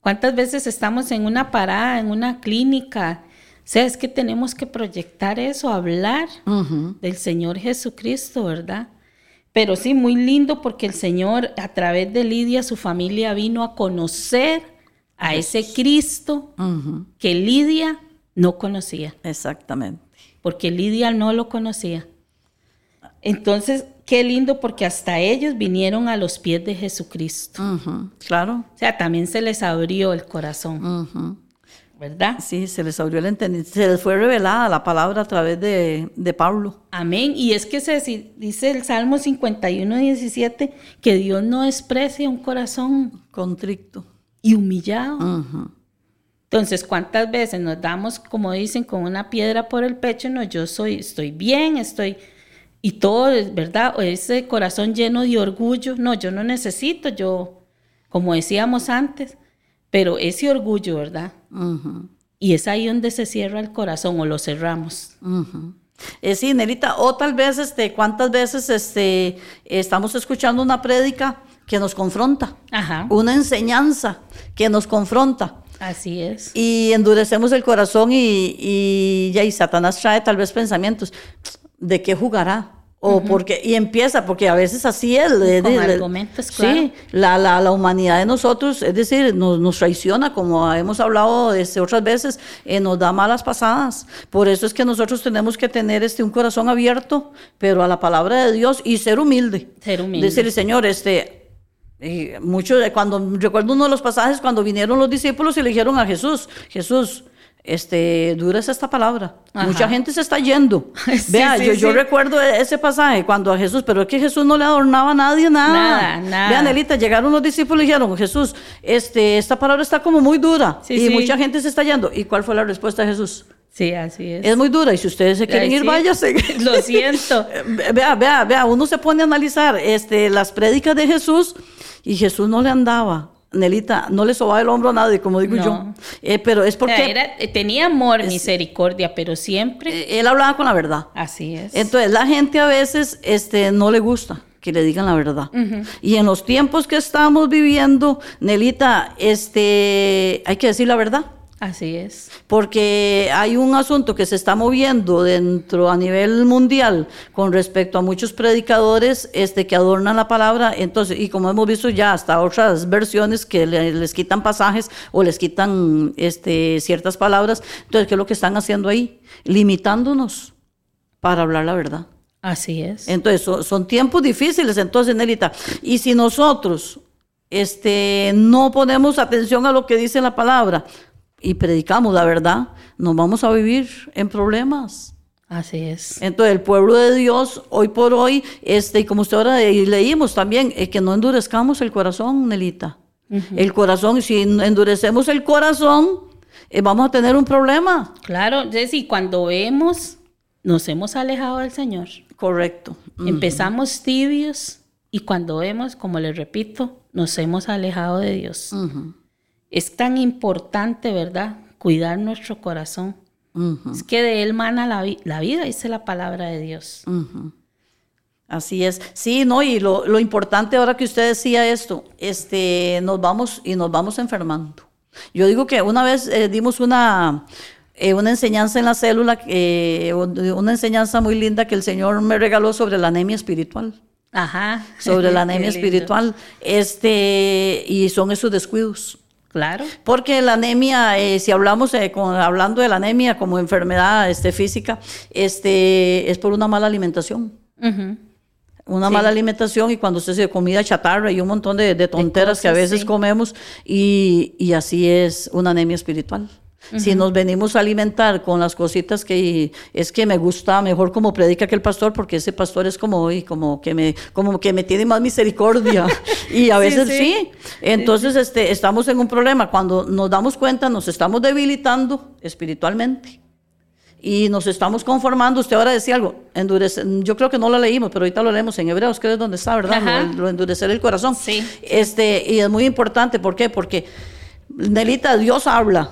Speaker 4: ¿Cuántas veces estamos en una parada, en una clínica? O sea, es que tenemos que proyectar eso, hablar del Señor Jesucristo, ¿verdad? Pero sí, muy lindo porque el Señor, a través de Lidia, su familia vino a conocer a ese Cristo que Lidia no conocía,
Speaker 3: Exactamente.
Speaker 4: porque Lidia no lo conocía. Entonces, qué lindo porque hasta ellos vinieron a los pies de Jesucristo.
Speaker 3: Claro.
Speaker 4: O sea, también se les abrió el corazón,
Speaker 3: Ujú.
Speaker 4: ¿Verdad?
Speaker 3: Sí, se les abrió el entendimiento, se les fue revelada la palabra a través de, de Pablo.
Speaker 4: Amén. Y es que se dice el Salmo 51, 17, que Dios no desprecia un corazón
Speaker 3: Contricto.
Speaker 4: y humillado. Entonces, ¿cuántas veces nos damos, como dicen, con una piedra por el pecho? No, yo soy, estoy bien, estoy... Y todo, es ¿verdad? O ese corazón lleno de orgullo. No, yo no necesito, yo, como decíamos antes, pero ese orgullo, ¿verdad? Y es ahí donde se cierra el corazón o lo cerramos.
Speaker 3: Ujú. Eh, sí, Nelita, o tal vez, este, ¿cuántas veces este, estamos escuchando una prédica que nos confronta?
Speaker 4: Ajá.
Speaker 3: Una enseñanza que nos confronta.
Speaker 4: Así es.
Speaker 3: Y endurecemos el corazón y, y ya, y Satanás trae tal vez pensamientos. ¿De qué jugará? O porque, y empieza, porque a veces así es. le-
Speaker 4: Con argumentos, claro.
Speaker 3: Sí, la, la, la humanidad de nosotros, es decir, nos, nos traiciona, como hemos hablado este, otras veces, eh, nos da malas pasadas. Por eso es que nosotros tenemos que tener este, un corazón abierto, pero a la palabra de Dios y ser humilde.
Speaker 4: Ser humilde.
Speaker 3: Decirle, Señor, este, y mucho de cuando recuerdo uno de los pasajes cuando vinieron los discípulos y le dijeron a Jesús, Jesús, este, dura es esta palabra.
Speaker 4: Ajá.
Speaker 3: Mucha gente se está yendo.
Speaker 4: Sí,
Speaker 3: Vea,
Speaker 4: sí,
Speaker 3: yo, yo
Speaker 4: sí.
Speaker 3: recuerdo ese pasaje cuando a Jesús, pero es que Jesús no le adornaba a nadie nada.
Speaker 4: Nada, nada.
Speaker 3: Vean, Elita, llegaron los discípulos y dijeron, Jesús, este, esta palabra está como muy dura y mucha gente se está yendo. ¿Y cuál fue la respuesta de Jesús?
Speaker 4: Sí, así es.
Speaker 3: Es muy dura y si ustedes se quieren
Speaker 4: Ay,
Speaker 3: ir,
Speaker 4: sí.
Speaker 3: váyase.
Speaker 4: Lo siento.
Speaker 3: Vea, vea, vea, uno se pone a analizar este, las prédicas de Jesús y Jesús no le andaba, Nelita, no le sobaba el hombro a nadie, como digo
Speaker 4: No.
Speaker 3: yo. Eh, pero es porque
Speaker 4: era- tenía amor, misericordia, pero siempre
Speaker 3: eh, él hablaba con la verdad.
Speaker 4: así es.
Speaker 3: Entonces, la gente a veces este, no le gusta que le digan la verdad. Y en los tiempos que estamos viviendo, Nelita, este, hay que decir la verdad.
Speaker 4: Así es.
Speaker 3: porque hay un asunto que se está moviendo dentro a nivel mundial con respecto a muchos predicadores este, que adornan la palabra, entonces, y como hemos visto ya hasta otras versiones que le- les quitan pasajes o les quitan este, ciertas palabras, entonces, ¿qué es lo que están haciendo ahí? Limitándonos para hablar la verdad.
Speaker 4: Así es.
Speaker 3: Entonces, son, son tiempos difíciles, entonces, Nelita. Y si nosotros este, no ponemos atención a lo que dice la palabra y predicamos la verdad, nos vamos a vivir en problemas.
Speaker 4: Así es.
Speaker 3: Entonces, el pueblo de Dios, hoy por hoy, este, y como usted ahora leímos también, es que no endurezcamos el corazón, Nelita. El corazón, si endurecemos el corazón, eh, vamos a tener un problema.
Speaker 4: Claro, Jessy, cuando vemos, nos hemos alejado del Señor.
Speaker 3: Correcto.
Speaker 4: Empezamos tibios y cuando vemos, como les repito, nos hemos alejado de Dios.
Speaker 3: Ujú,
Speaker 4: Es tan importante, ¿verdad? Cuidar nuestro corazón. Es que de él mana la, vi- la vida, dice la palabra de Dios.
Speaker 3: Así es. Sí, no, y lo, lo importante ahora que usted decía esto, este, nos vamos y nos vamos enfermando. Yo digo que una vez eh, dimos una, eh, una enseñanza en la célula, eh, una enseñanza muy linda que el Señor me regaló sobre la anemia espiritual,
Speaker 4: Ajá.
Speaker 3: sobre la anemia espiritual, este, y son esos descuidos.
Speaker 4: Claro.
Speaker 3: Porque la anemia, eh, si hablamos eh, con- hablando de la anemia como enfermedad este, física, este, es por una mala alimentación. Una
Speaker 4: Sí.
Speaker 3: mala alimentación y cuando usted se comida chatarra y un montón de, de tonteras que a veces
Speaker 4: sí.
Speaker 3: comemos y, y así es una anemia espiritual. Si nos venimos a alimentar con las cositas que es que me gusta mejor como predica que el pastor, porque ese pastor es como, y como que me, como que me tiene más misericordia. y a veces sí. Entonces, este, estamos en un problema. Cuando nos damos cuenta, nos estamos debilitando espiritualmente y nos estamos conformando. Usted ahora decía algo, endurece, yo creo que no lo leímos, pero ahorita lo leemos en Hebreos, que es donde está, ¿verdad? Lo, lo, endurecer el corazón.
Speaker 4: Sí.
Speaker 3: Este, y es muy importante, ¿por qué? Porque, Nelita, Dios habla,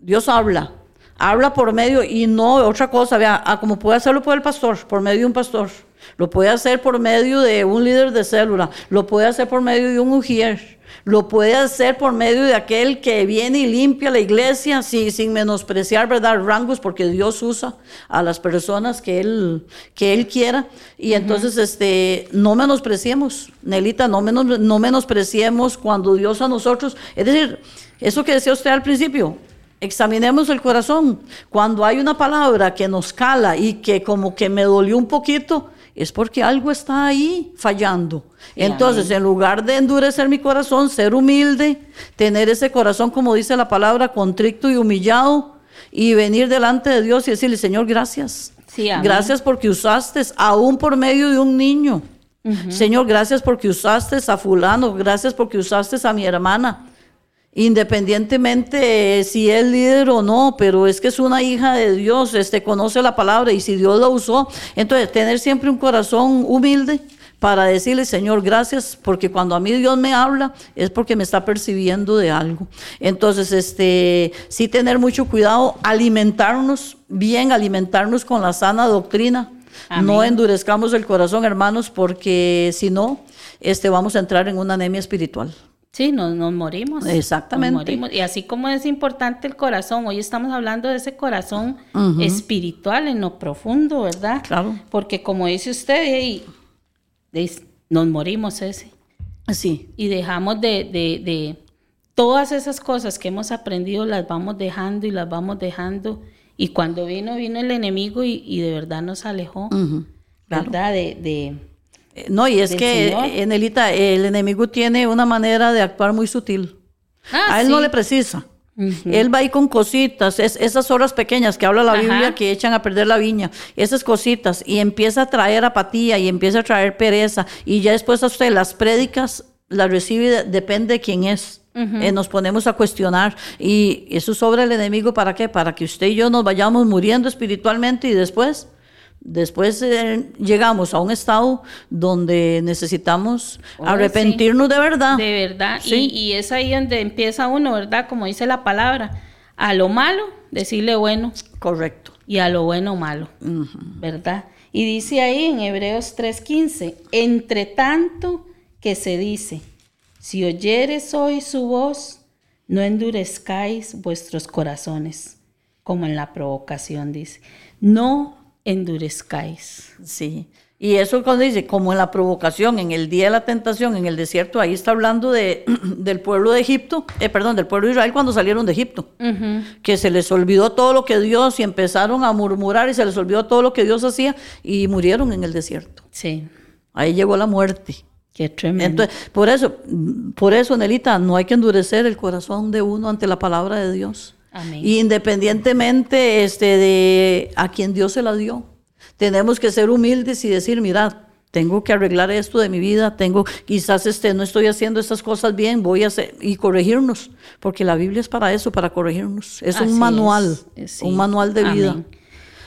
Speaker 3: Dios habla, habla por medio, y no otra cosa, vea, ah, como puede hacerlo por el pastor, por medio de un pastor, lo puede hacer por medio de un líder de célula, lo puede hacer por medio de un ujier lo puede hacer por medio de aquel que viene y limpia la iglesia sin, sin menospreciar, ¿verdad? Rangos, porque Dios usa a las personas que Él, que él quiera. Y entonces, este, no menospreciemos, Nelita, no, menos, no menospreciemos cuando Dios a nosotros, es decir, eso que decía usted al principio, examinemos el corazón. Cuando hay una palabra que nos cala y que como que me dolió un poquito, es porque algo está ahí fallando. Entonces, en lugar de endurecer mi corazón, ser humilde, tener ese corazón, como dice la palabra, contrito y humillado, y venir delante de Dios y decirle, Señor, gracias. gracias porque usaste, aún por medio de un niño. Señor, gracias porque usaste a fulano, gracias porque usaste a mi hermana independientemente si es líder o no, pero es que es una hija de Dios, este conoce la palabra y si Dios la usó, entonces tener siempre un corazón humilde para decirle, Señor, gracias, porque cuando a mí Dios me habla es porque me está percibiendo de algo. Entonces, este, sí tener mucho cuidado, alimentarnos bien, alimentarnos con la sana doctrina. No endurezcamos el corazón, hermanos, porque si no, este, vamos a entrar en una anemia espiritual.
Speaker 4: Sí, nos, nos morimos.
Speaker 3: Exactamente.
Speaker 4: Y así como es importante el corazón, hoy estamos hablando de ese corazón espiritual en lo profundo, ¿verdad?
Speaker 3: Claro.
Speaker 4: Porque como dice usted, nos morimos ese.
Speaker 3: Sí.
Speaker 4: Y dejamos de, de, de, todas esas cosas que hemos aprendido, las vamos dejando y las vamos dejando. Y cuando vino, vino el enemigo y, y de verdad nos alejó, ¿verdad? De, de
Speaker 3: no, y es que, Enelita, el enemigo tiene una manera de actuar muy sutil. Ah, a él no le precisa. Él va ahí con cositas, es, esas horas pequeñas que habla la Biblia que echan a perder la viña, esas cositas, y empieza a traer apatía y empieza a traer pereza, y ya después a usted las prédicas las recibe, depende de quién es. Eh, nos ponemos a cuestionar y eso sobre el enemigo para qué? Para que usted y yo nos vayamos muriendo espiritualmente y después Después eh, llegamos a un estado donde necesitamos oh, arrepentirnos de verdad.
Speaker 4: De verdad. Y, es ahí donde empieza uno, ¿verdad? Como dice la palabra, a lo malo decirle bueno.
Speaker 3: Correcto.
Speaker 4: Y a lo bueno malo, ¿verdad? Y dice ahí en Hebreos 3:15, entre tanto que se dice, si oyeres hoy su voz, no endurezcáis vuestros corazones, como en la provocación dice. No endurezcáis.
Speaker 3: Sí. Y eso cuando dice, como en la provocación, en el día de la tentación, en el desierto, ahí está hablando de, del pueblo de Egipto, eh, perdón, del pueblo de Israel cuando salieron de Egipto, que se les olvidó todo lo que Dios y empezaron a murmurar y se les olvidó todo lo que Dios hacía y murieron en el desierto.
Speaker 4: Sí.
Speaker 3: Ahí llegó la muerte.
Speaker 4: Qué tremendo.
Speaker 3: Entonces, por eso, por eso, Nelita, no hay que endurecer el corazón de uno ante la palabra de Dios. Independientemente este, de a quien Dios se la dio. Tenemos que ser humildes y decir, mira, tengo que arreglar esto de mi vida, tengo, quizás este, no estoy haciendo estas cosas bien, voy a hacer, y corregirnos, porque la Biblia es para eso, para corregirnos. Es un manual, un manual de vida.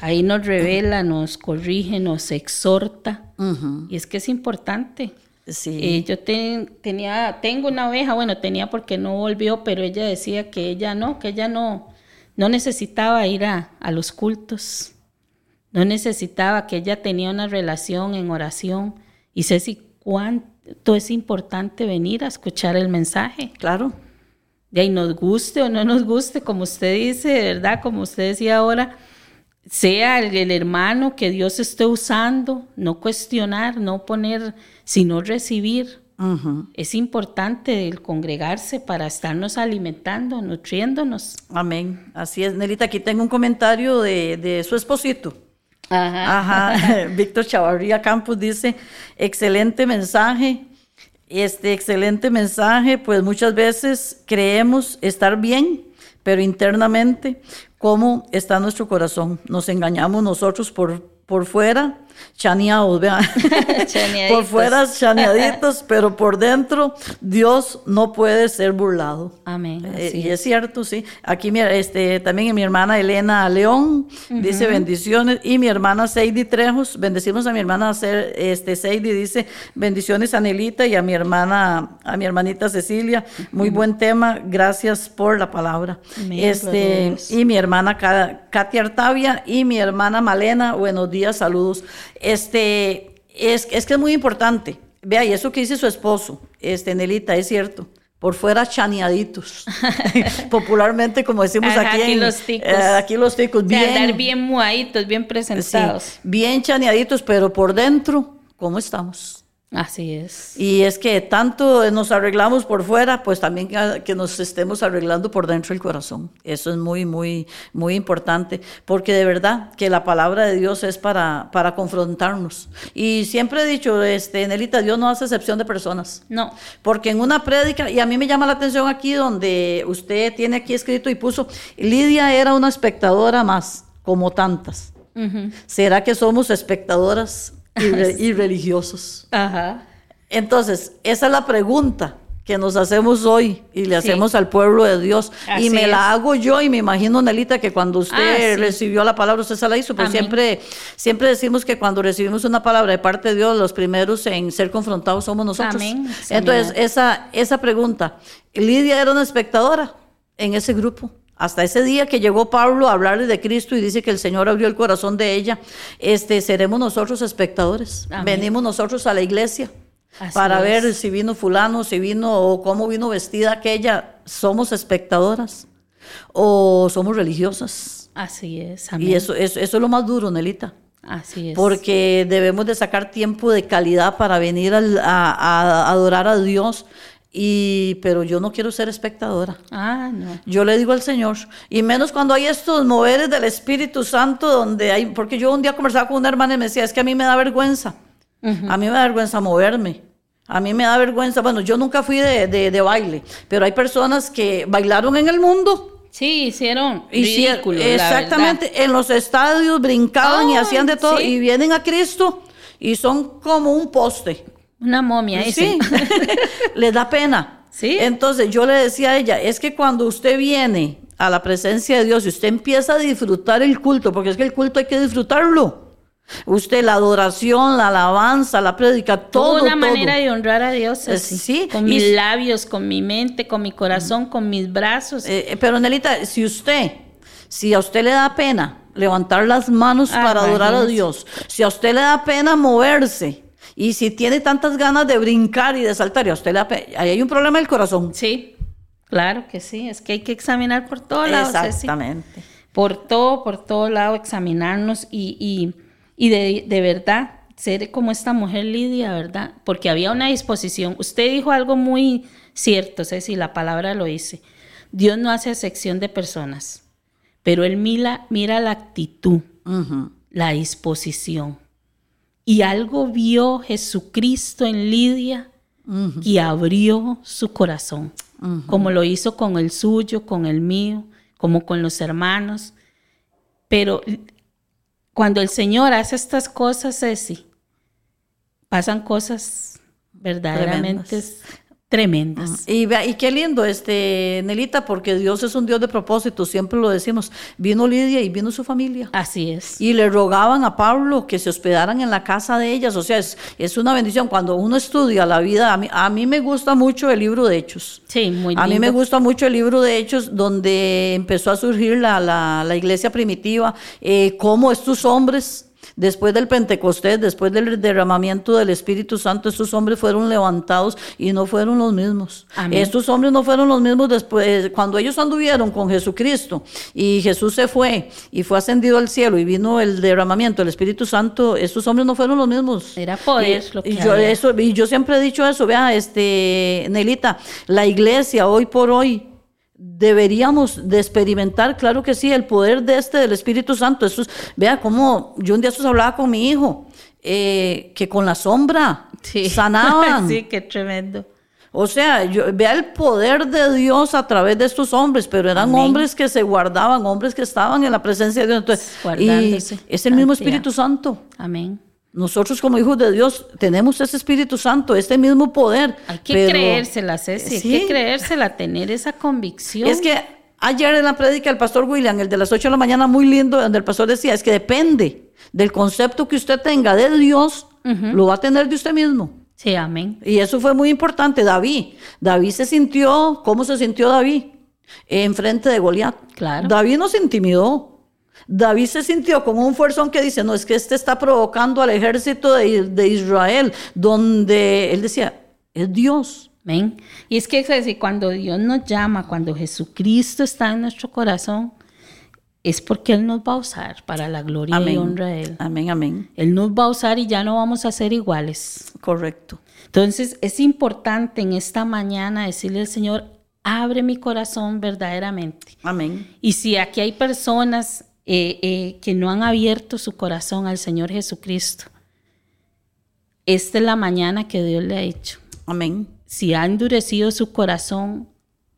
Speaker 4: Ahí nos revela, nos corrige, nos exhorta. Y es que es importante.
Speaker 3: Sí.
Speaker 4: Eh, yo tenía, tengo una oveja, bueno, tenía porque no volvió, pero ella decía que ella no, que ella no, no necesitaba ir a, los cultos, no necesitaba, que ella tenía una relación en oración. Y sé si cuánto es importante venir a escuchar el mensaje.
Speaker 3: Claro.
Speaker 4: Y ahí nos guste o no nos guste, como usted dice, ¿verdad? Como usted decía ahora, sea el, hermano que Dios esté usando, no cuestionar, no poner, sino recibir. Es importante el congregarse para estarnos alimentando, nutriéndonos.
Speaker 3: Amén. Así es, Nelita. Aquí tengo un comentario de, su esposito.
Speaker 4: Ajá.
Speaker 3: Ajá. Víctor Chavarría Campos dice, excelente mensaje. Este excelente mensaje, pues muchas veces creemos estar bien, pero internamente, ¿cómo está nuestro corazón? Nos engañamos nosotros por, por fuera chaneados, vean. por fuera chaneaditos, pero por dentro Dios no puede ser burlado.
Speaker 4: Amén.
Speaker 3: Eh, y es cierto, sí. Aquí este, también mi hermana Elena León dice bendiciones y mi hermana Seidy Trejos, bendecimos a mi hermana este, Seidy, dice bendiciones a Nelita y a mi hermana, a mi hermanita Cecilia. Muy buen tema, gracias por la palabra. este, y mi hermana Katia Artavia y mi hermana Malena, buenos días, saludos. Este, es, es que es muy importante. Vea, y eso que dice su esposo, este, Nelita, es cierto por fuera chaneaditos. Popularmente, como decimos aquí,
Speaker 4: aquí los ticos. Eh,
Speaker 3: aquí los ticos.
Speaker 4: Bien, bien muaditos, bien presentados.
Speaker 3: bien chaneaditos, pero por dentro, ¿cómo estamos?
Speaker 4: Así es.
Speaker 3: Y es que tanto nos arreglamos por fuera, pues también que, nos estemos arreglando por dentro del corazón. Eso es muy, muy, muy importante, porque de verdad que la palabra de Dios es para, para confrontarnos. Y siempre he dicho, este, Nelita, Dios no hace excepción de personas.
Speaker 4: No.
Speaker 3: Porque en una prédica, y a mí me llama la atención aquí donde usted tiene aquí escrito y puso, Lidia era una espectadora más, como tantas. ¿Será que somos espectadoras y, religiosos.
Speaker 4: Ajá.
Speaker 3: Entonces, esa es la pregunta que nos hacemos hoy y le hacemos al pueblo de Dios. y me la hago yo y me imagino, Nelita, que cuando usted ah, recibió la palabra, usted se la hizo, pero siempre, siempre decimos que cuando recibimos una palabra de parte de Dios, los primeros en ser confrontados somos nosotros. Entonces, esa, esa pregunta, Lidia era una espectadora en ese grupo. Hasta ese día que llegó Pablo a hablarle de Cristo y dice que el Señor abrió el corazón de ella, este, seremos nosotros espectadores. Venimos nosotros a la iglesia para ver si vino fulano, si vino o cómo vino vestida aquella. Somos espectadoras o somos religiosas.
Speaker 4: Así es.
Speaker 3: Y eso, eso, eso es lo más duro, Nelita.
Speaker 4: Así es.
Speaker 3: Porque debemos de sacar tiempo de calidad para venir a, a, adorar a Dios y, pero yo no quiero ser espectadora.
Speaker 4: Ah, no.
Speaker 3: Yo le digo al Señor, y menos cuando hay estos moveres del Espíritu Santo, donde hay, porque yo un día conversaba con una hermana y me decía, es que a mí me da vergüenza, a mí me da vergüenza moverme, a mí me da vergüenza, bueno, yo nunca fui de, de, baile, pero hay personas que bailaron en el mundo.
Speaker 4: Sí, hicieron ridículo,
Speaker 3: Exactamente, en los estadios brincaban y hacían de todo, y vienen a Cristo y son como un poste.
Speaker 4: Una momia,
Speaker 3: sí. le da pena.
Speaker 4: Sí.
Speaker 3: Entonces yo le decía a ella, es que cuando usted viene a la presencia de Dios y usted empieza a disfrutar el culto, porque es que el culto hay que disfrutarlo. Usted la adoración, la alabanza, la prédica, todo.
Speaker 4: Una manera de honrar a Dios así. Sí. Con mis labios, con mi mente, con mi corazón, con mis brazos.
Speaker 3: Eh, eh, pero Nelita, si usted, si a usted le da pena levantar las manos ah, para adorar a Dios, si a usted le da pena moverse, y si tiene tantas ganas de brincar y de saltar, y a usted le ahí hay un problema del corazón.
Speaker 4: Sí, claro que sí. Es que hay que examinar por todos lados.
Speaker 3: Exactamente.
Speaker 4: Por todo, por todo lado, examinarnos y, y, de, de verdad ser como esta mujer Lidia, ¿verdad? Porque había una disposición. Usted dijo algo muy cierto, Ceci, la palabra lo dice. Dios no hace excepción de personas, pero Él mira, mira la actitud, la disposición. Y algo vio Jesucristo en Lidia y abrió su corazón, como lo hizo con el suyo, con el mío, como con los hermanos. Pero cuando el Señor hace estas cosas, Ceci, pasan cosas verdaderamente tremendas.
Speaker 3: Y, y qué lindo, este, Nelita, porque Dios es un Dios de propósito, siempre lo decimos. Vino Lidia y vino su familia.
Speaker 4: Así es.
Speaker 3: Y le rogaban a Pablo que se hospedaran en la casa de ellas. O sea, es, es una bendición. Cuando uno estudia la vida, a mí, a mí me gusta mucho el libro de Hechos.
Speaker 4: Sí, muy
Speaker 3: A mí me gusta mucho el libro de Hechos, donde empezó a surgir la, la, la iglesia primitiva, eh, cómo estos hombres Después del Pentecostés, después del derramamiento del Espíritu Santo, estos hombres fueron levantados y no fueron los mismos. Estos hombres no fueron los mismos después, cuando ellos anduvieron con Jesucristo. Y Jesús se fue y fue ascendido al cielo y vino el derramamiento del Espíritu Santo, estos hombres no fueron los mismos.
Speaker 4: Era poder
Speaker 3: lo que y yo, eso, y yo siempre he dicho eso, vea, este, Nelita, la iglesia hoy por hoy deberíamos de experimentar, claro que sí, el poder de este del Espíritu Santo. Eso vea cómo yo un día eso hablaba con mi hijo, eh, que con la sombra sanaban.
Speaker 4: sí, qué tremendo.
Speaker 3: O sea, yo, vea el poder de Dios a través de estos hombres, pero eran
Speaker 4: Amén.
Speaker 3: hombres que se guardaban, hombres que estaban en la presencia de Dios. Entonces, y es el mismo. Espíritu Santo.
Speaker 4: Amén.
Speaker 3: Nosotros como hijos de Dios tenemos ese Espíritu Santo, este mismo poder.
Speaker 4: Hay que
Speaker 3: pero
Speaker 4: creérsela, Ceci,
Speaker 3: Sí.
Speaker 4: hay que creérsela, tener esa convicción.
Speaker 3: Es que ayer en la prédica del pastor William, el de las 8 de la mañana, muy lindo, donde el pastor decía, es que depende del concepto que usted tenga de Dios, lo va a tener de usted mismo.
Speaker 4: Sí, amén.
Speaker 3: Y eso fue muy importante, David. David se sintió, ¿cómo se sintió David? En frente de Goliat.
Speaker 4: Claro.
Speaker 3: David no se intimidó. David se sintió como un fuerzón que dice, no, es que este está provocando al ejército de, de Israel, donde él decía, es Dios.
Speaker 4: Amén. Y es que Ceci, cuando Dios nos llama, cuando Jesucristo está en nuestro corazón, es porque Él nos va a usar para la gloria y honra de Él.
Speaker 3: Amén, amén.
Speaker 4: Él nos va a usar y ya no vamos a ser iguales.
Speaker 3: Correcto.
Speaker 4: Entonces es importante en esta mañana decirle al Señor, abre mi corazón verdaderamente.
Speaker 3: Amén.
Speaker 4: Y si aquí hay personas eh, eh, que no han abierto su corazón al Señor Jesucristo, esta es la mañana que Dios le ha hecho.
Speaker 3: Amén.
Speaker 4: Si ha endurecido su corazón,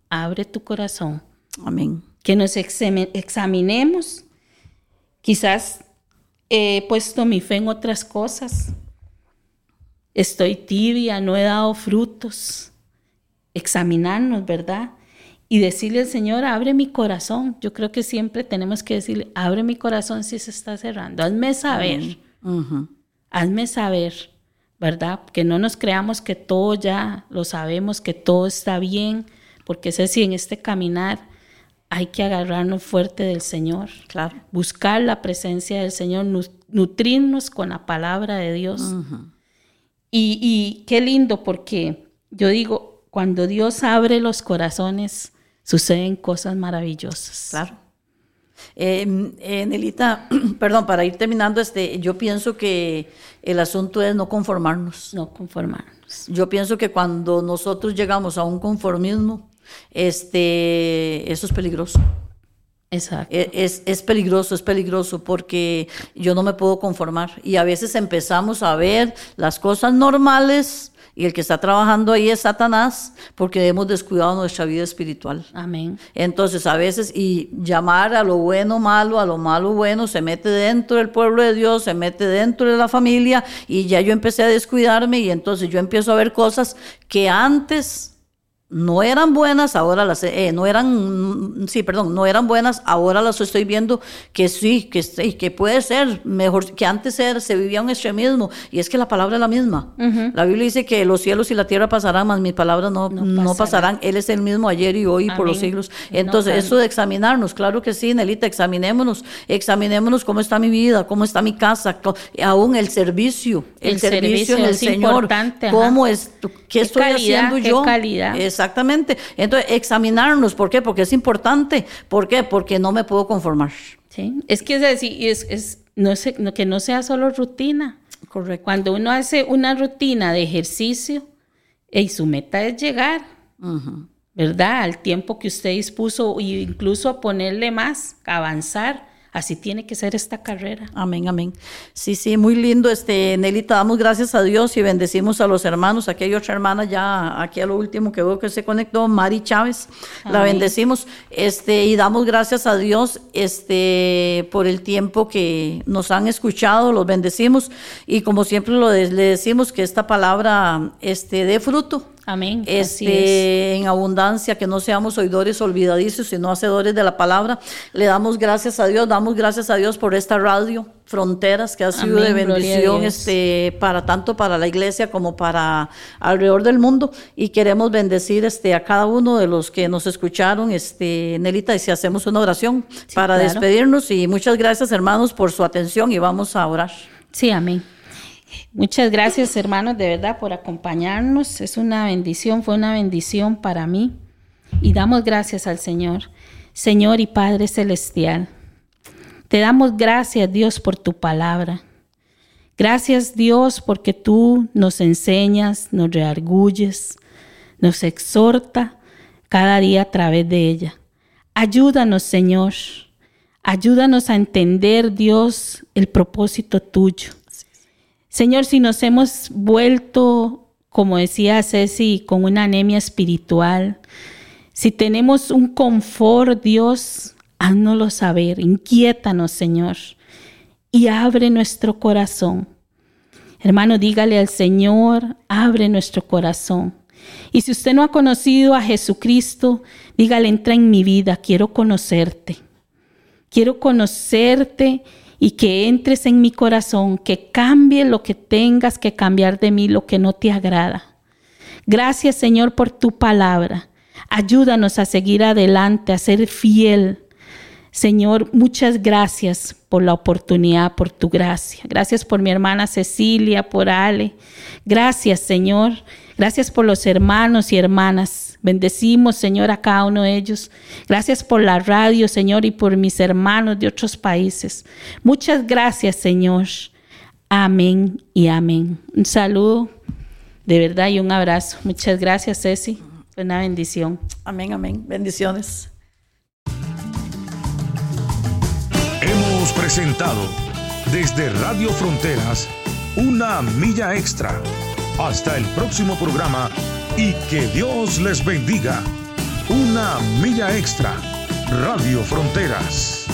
Speaker 4: abre tu corazón.
Speaker 3: Amén.
Speaker 4: Que nos examinemos. Quizás he puesto mi fe en otras cosas. Estoy tibia, no he dado frutos. Examinarnos, ¿verdad? Y decirle al Señor, abre mi corazón. Yo creo que siempre tenemos que decirle, abre mi corazón si se está cerrando. Hazme saber.
Speaker 3: Ujú.
Speaker 4: Hazme saber, ¿verdad? Que no nos creamos que todo ya lo sabemos, que todo está bien, porque sé si en este caminar hay que agarrarnos fuerte del Señor,
Speaker 3: Claro.
Speaker 4: buscar la presencia del Señor, nu- nutrirnos con la palabra de Dios. y, y qué lindo, porque yo digo, cuando Dios abre los corazones, suceden cosas maravillosas.
Speaker 3: Claro. Eh, eh, Nelita, perdón, para ir terminando, este, yo pienso que el asunto es no conformarnos.
Speaker 4: No conformarnos.
Speaker 3: Yo pienso que cuando nosotros llegamos a un conformismo, este, eso es peligroso.
Speaker 4: Exacto.
Speaker 3: E- Es, es peligroso, es peligroso porque yo no me puedo conformar. Y a veces empezamos a ver las cosas normales y el que está trabajando ahí es Satanás porque hemos descuidado nuestra vida espiritual.
Speaker 4: Amén.
Speaker 3: Entonces, a veces, y llamar a lo bueno malo, a lo malo bueno, se mete dentro del pueblo de Dios, se mete dentro de la familia, y ya yo empecé a descuidarme, y entonces yo empiezo a ver cosas que antes no eran buenas, ahora las, eh, no eran, mm, sí, perdón, no eran buenas, ahora las estoy viendo que sí, que, que puede ser mejor, que antes era, se vivía un extremismo, y es que la palabra es la misma. La Biblia dice que los cielos y la tierra pasarán, mas mis palabras no,
Speaker 4: No
Speaker 3: no
Speaker 4: pasarán.
Speaker 3: Él es el mismo ayer y hoy y por los siglos. Entonces, eso de examinarnos, claro que sí, Nelita, examinémonos, examinémonos cómo está mi vida, cómo está mi casa, aún el servicio, el,
Speaker 4: El
Speaker 3: servicio, en el
Speaker 4: es
Speaker 3: Señor, cómo es, qué,
Speaker 4: ¿Qué
Speaker 3: estoy
Speaker 4: calidad,
Speaker 3: haciendo
Speaker 4: qué
Speaker 3: yo.
Speaker 4: calidad?
Speaker 3: Exactamente. Entonces, examinarnos, ¿por qué? Porque es importante. ¿Por qué? Porque no me puedo conformar.
Speaker 4: Sí, es que es decir, es, es- no sé, que no sea solo rutina.
Speaker 3: Correcto.
Speaker 4: Cuando uno hace una rutina de ejercicio y su meta es llegar, ¿verdad? Al tiempo que usted dispuso e incluso ponerle más, avanzar. Así tiene que ser esta carrera.
Speaker 3: Amén, amén. Sí, sí, muy lindo. Este, Nelita, damos gracias a Dios y bendecimos a los hermanos. Aquí hay otra hermana ya, aquí a lo último que veo que se conectó, Mari Chávez. La bendecimos. Este, y damos gracias a Dios, este, por el tiempo que nos han escuchado, los bendecimos. Y como siempre lo de- le decimos que esta palabra, este, dé fruto.
Speaker 4: Amén. Es.
Speaker 3: Este, en abundancia, que no seamos oidores olvidadizos, sino hacedores de la palabra. Le damos gracias a Dios, damos gracias a Dios por esta radio, Fronteras, que ha sido
Speaker 4: Amén,
Speaker 3: de bendición, este, para tanto para la iglesia como para alrededor del mundo. Y queremos bendecir este, a cada uno de los que nos escucharon, este, Nelita, y si hacemos una oración para
Speaker 4: claro.
Speaker 3: despedirnos. Y muchas gracias, hermanos, por su atención y vamos a orar.
Speaker 4: Sí, amén. Muchas gracias, hermanos, de verdad, por acompañarnos. Es una bendición, fue una bendición para mí. Y damos gracias al Señor. Señor y Padre Celestial, te damos gracias, Dios, por tu palabra. Gracias, Dios, porque tú nos enseñas, nos reargulles, nos exhorta cada día a través de ella. Ayúdanos, Señor. Ayúdanos a entender, Dios, el propósito tuyo. Señor, si nos hemos vuelto como decía Ceci, con una anemia espiritual, si tenemos un confort, Dios, háznoslo saber, inquiétanos, Señor, y abre nuestro corazón. Hermano, dígale al Señor, abre nuestro corazón. Y si usted no ha conocido a Jesucristo, dígale, entra en mi vida, quiero conocerte. Quiero conocerte y que entres en mi corazón, que cambie lo que tengas que cambiar de mí, lo que no te agrada. Gracias Señor por tu palabra. Ayúdanos a seguir adelante, a ser fiel. Señor, muchas gracias por la oportunidad, por tu gracia. Gracias por mi hermana Cecilia, por Ale. Gracias Señor. Gracias por los hermanos y hermanas Bendecimos, Señor, a cada uno de ellos. Gracias por la radio, Señor, y por mis hermanos de otros países. Muchas gracias, Señor. Amén y amén. Un saludo de verdad y un abrazo. Muchas gracias, Ceci. Una bendición.
Speaker 3: Amén, amén. Bendiciones.
Speaker 1: Hemos presentado desde Radio Fronteras una milla extra. Hasta el próximo programa y que Dios les bendiga. Una milla extra. Radio Fronteras.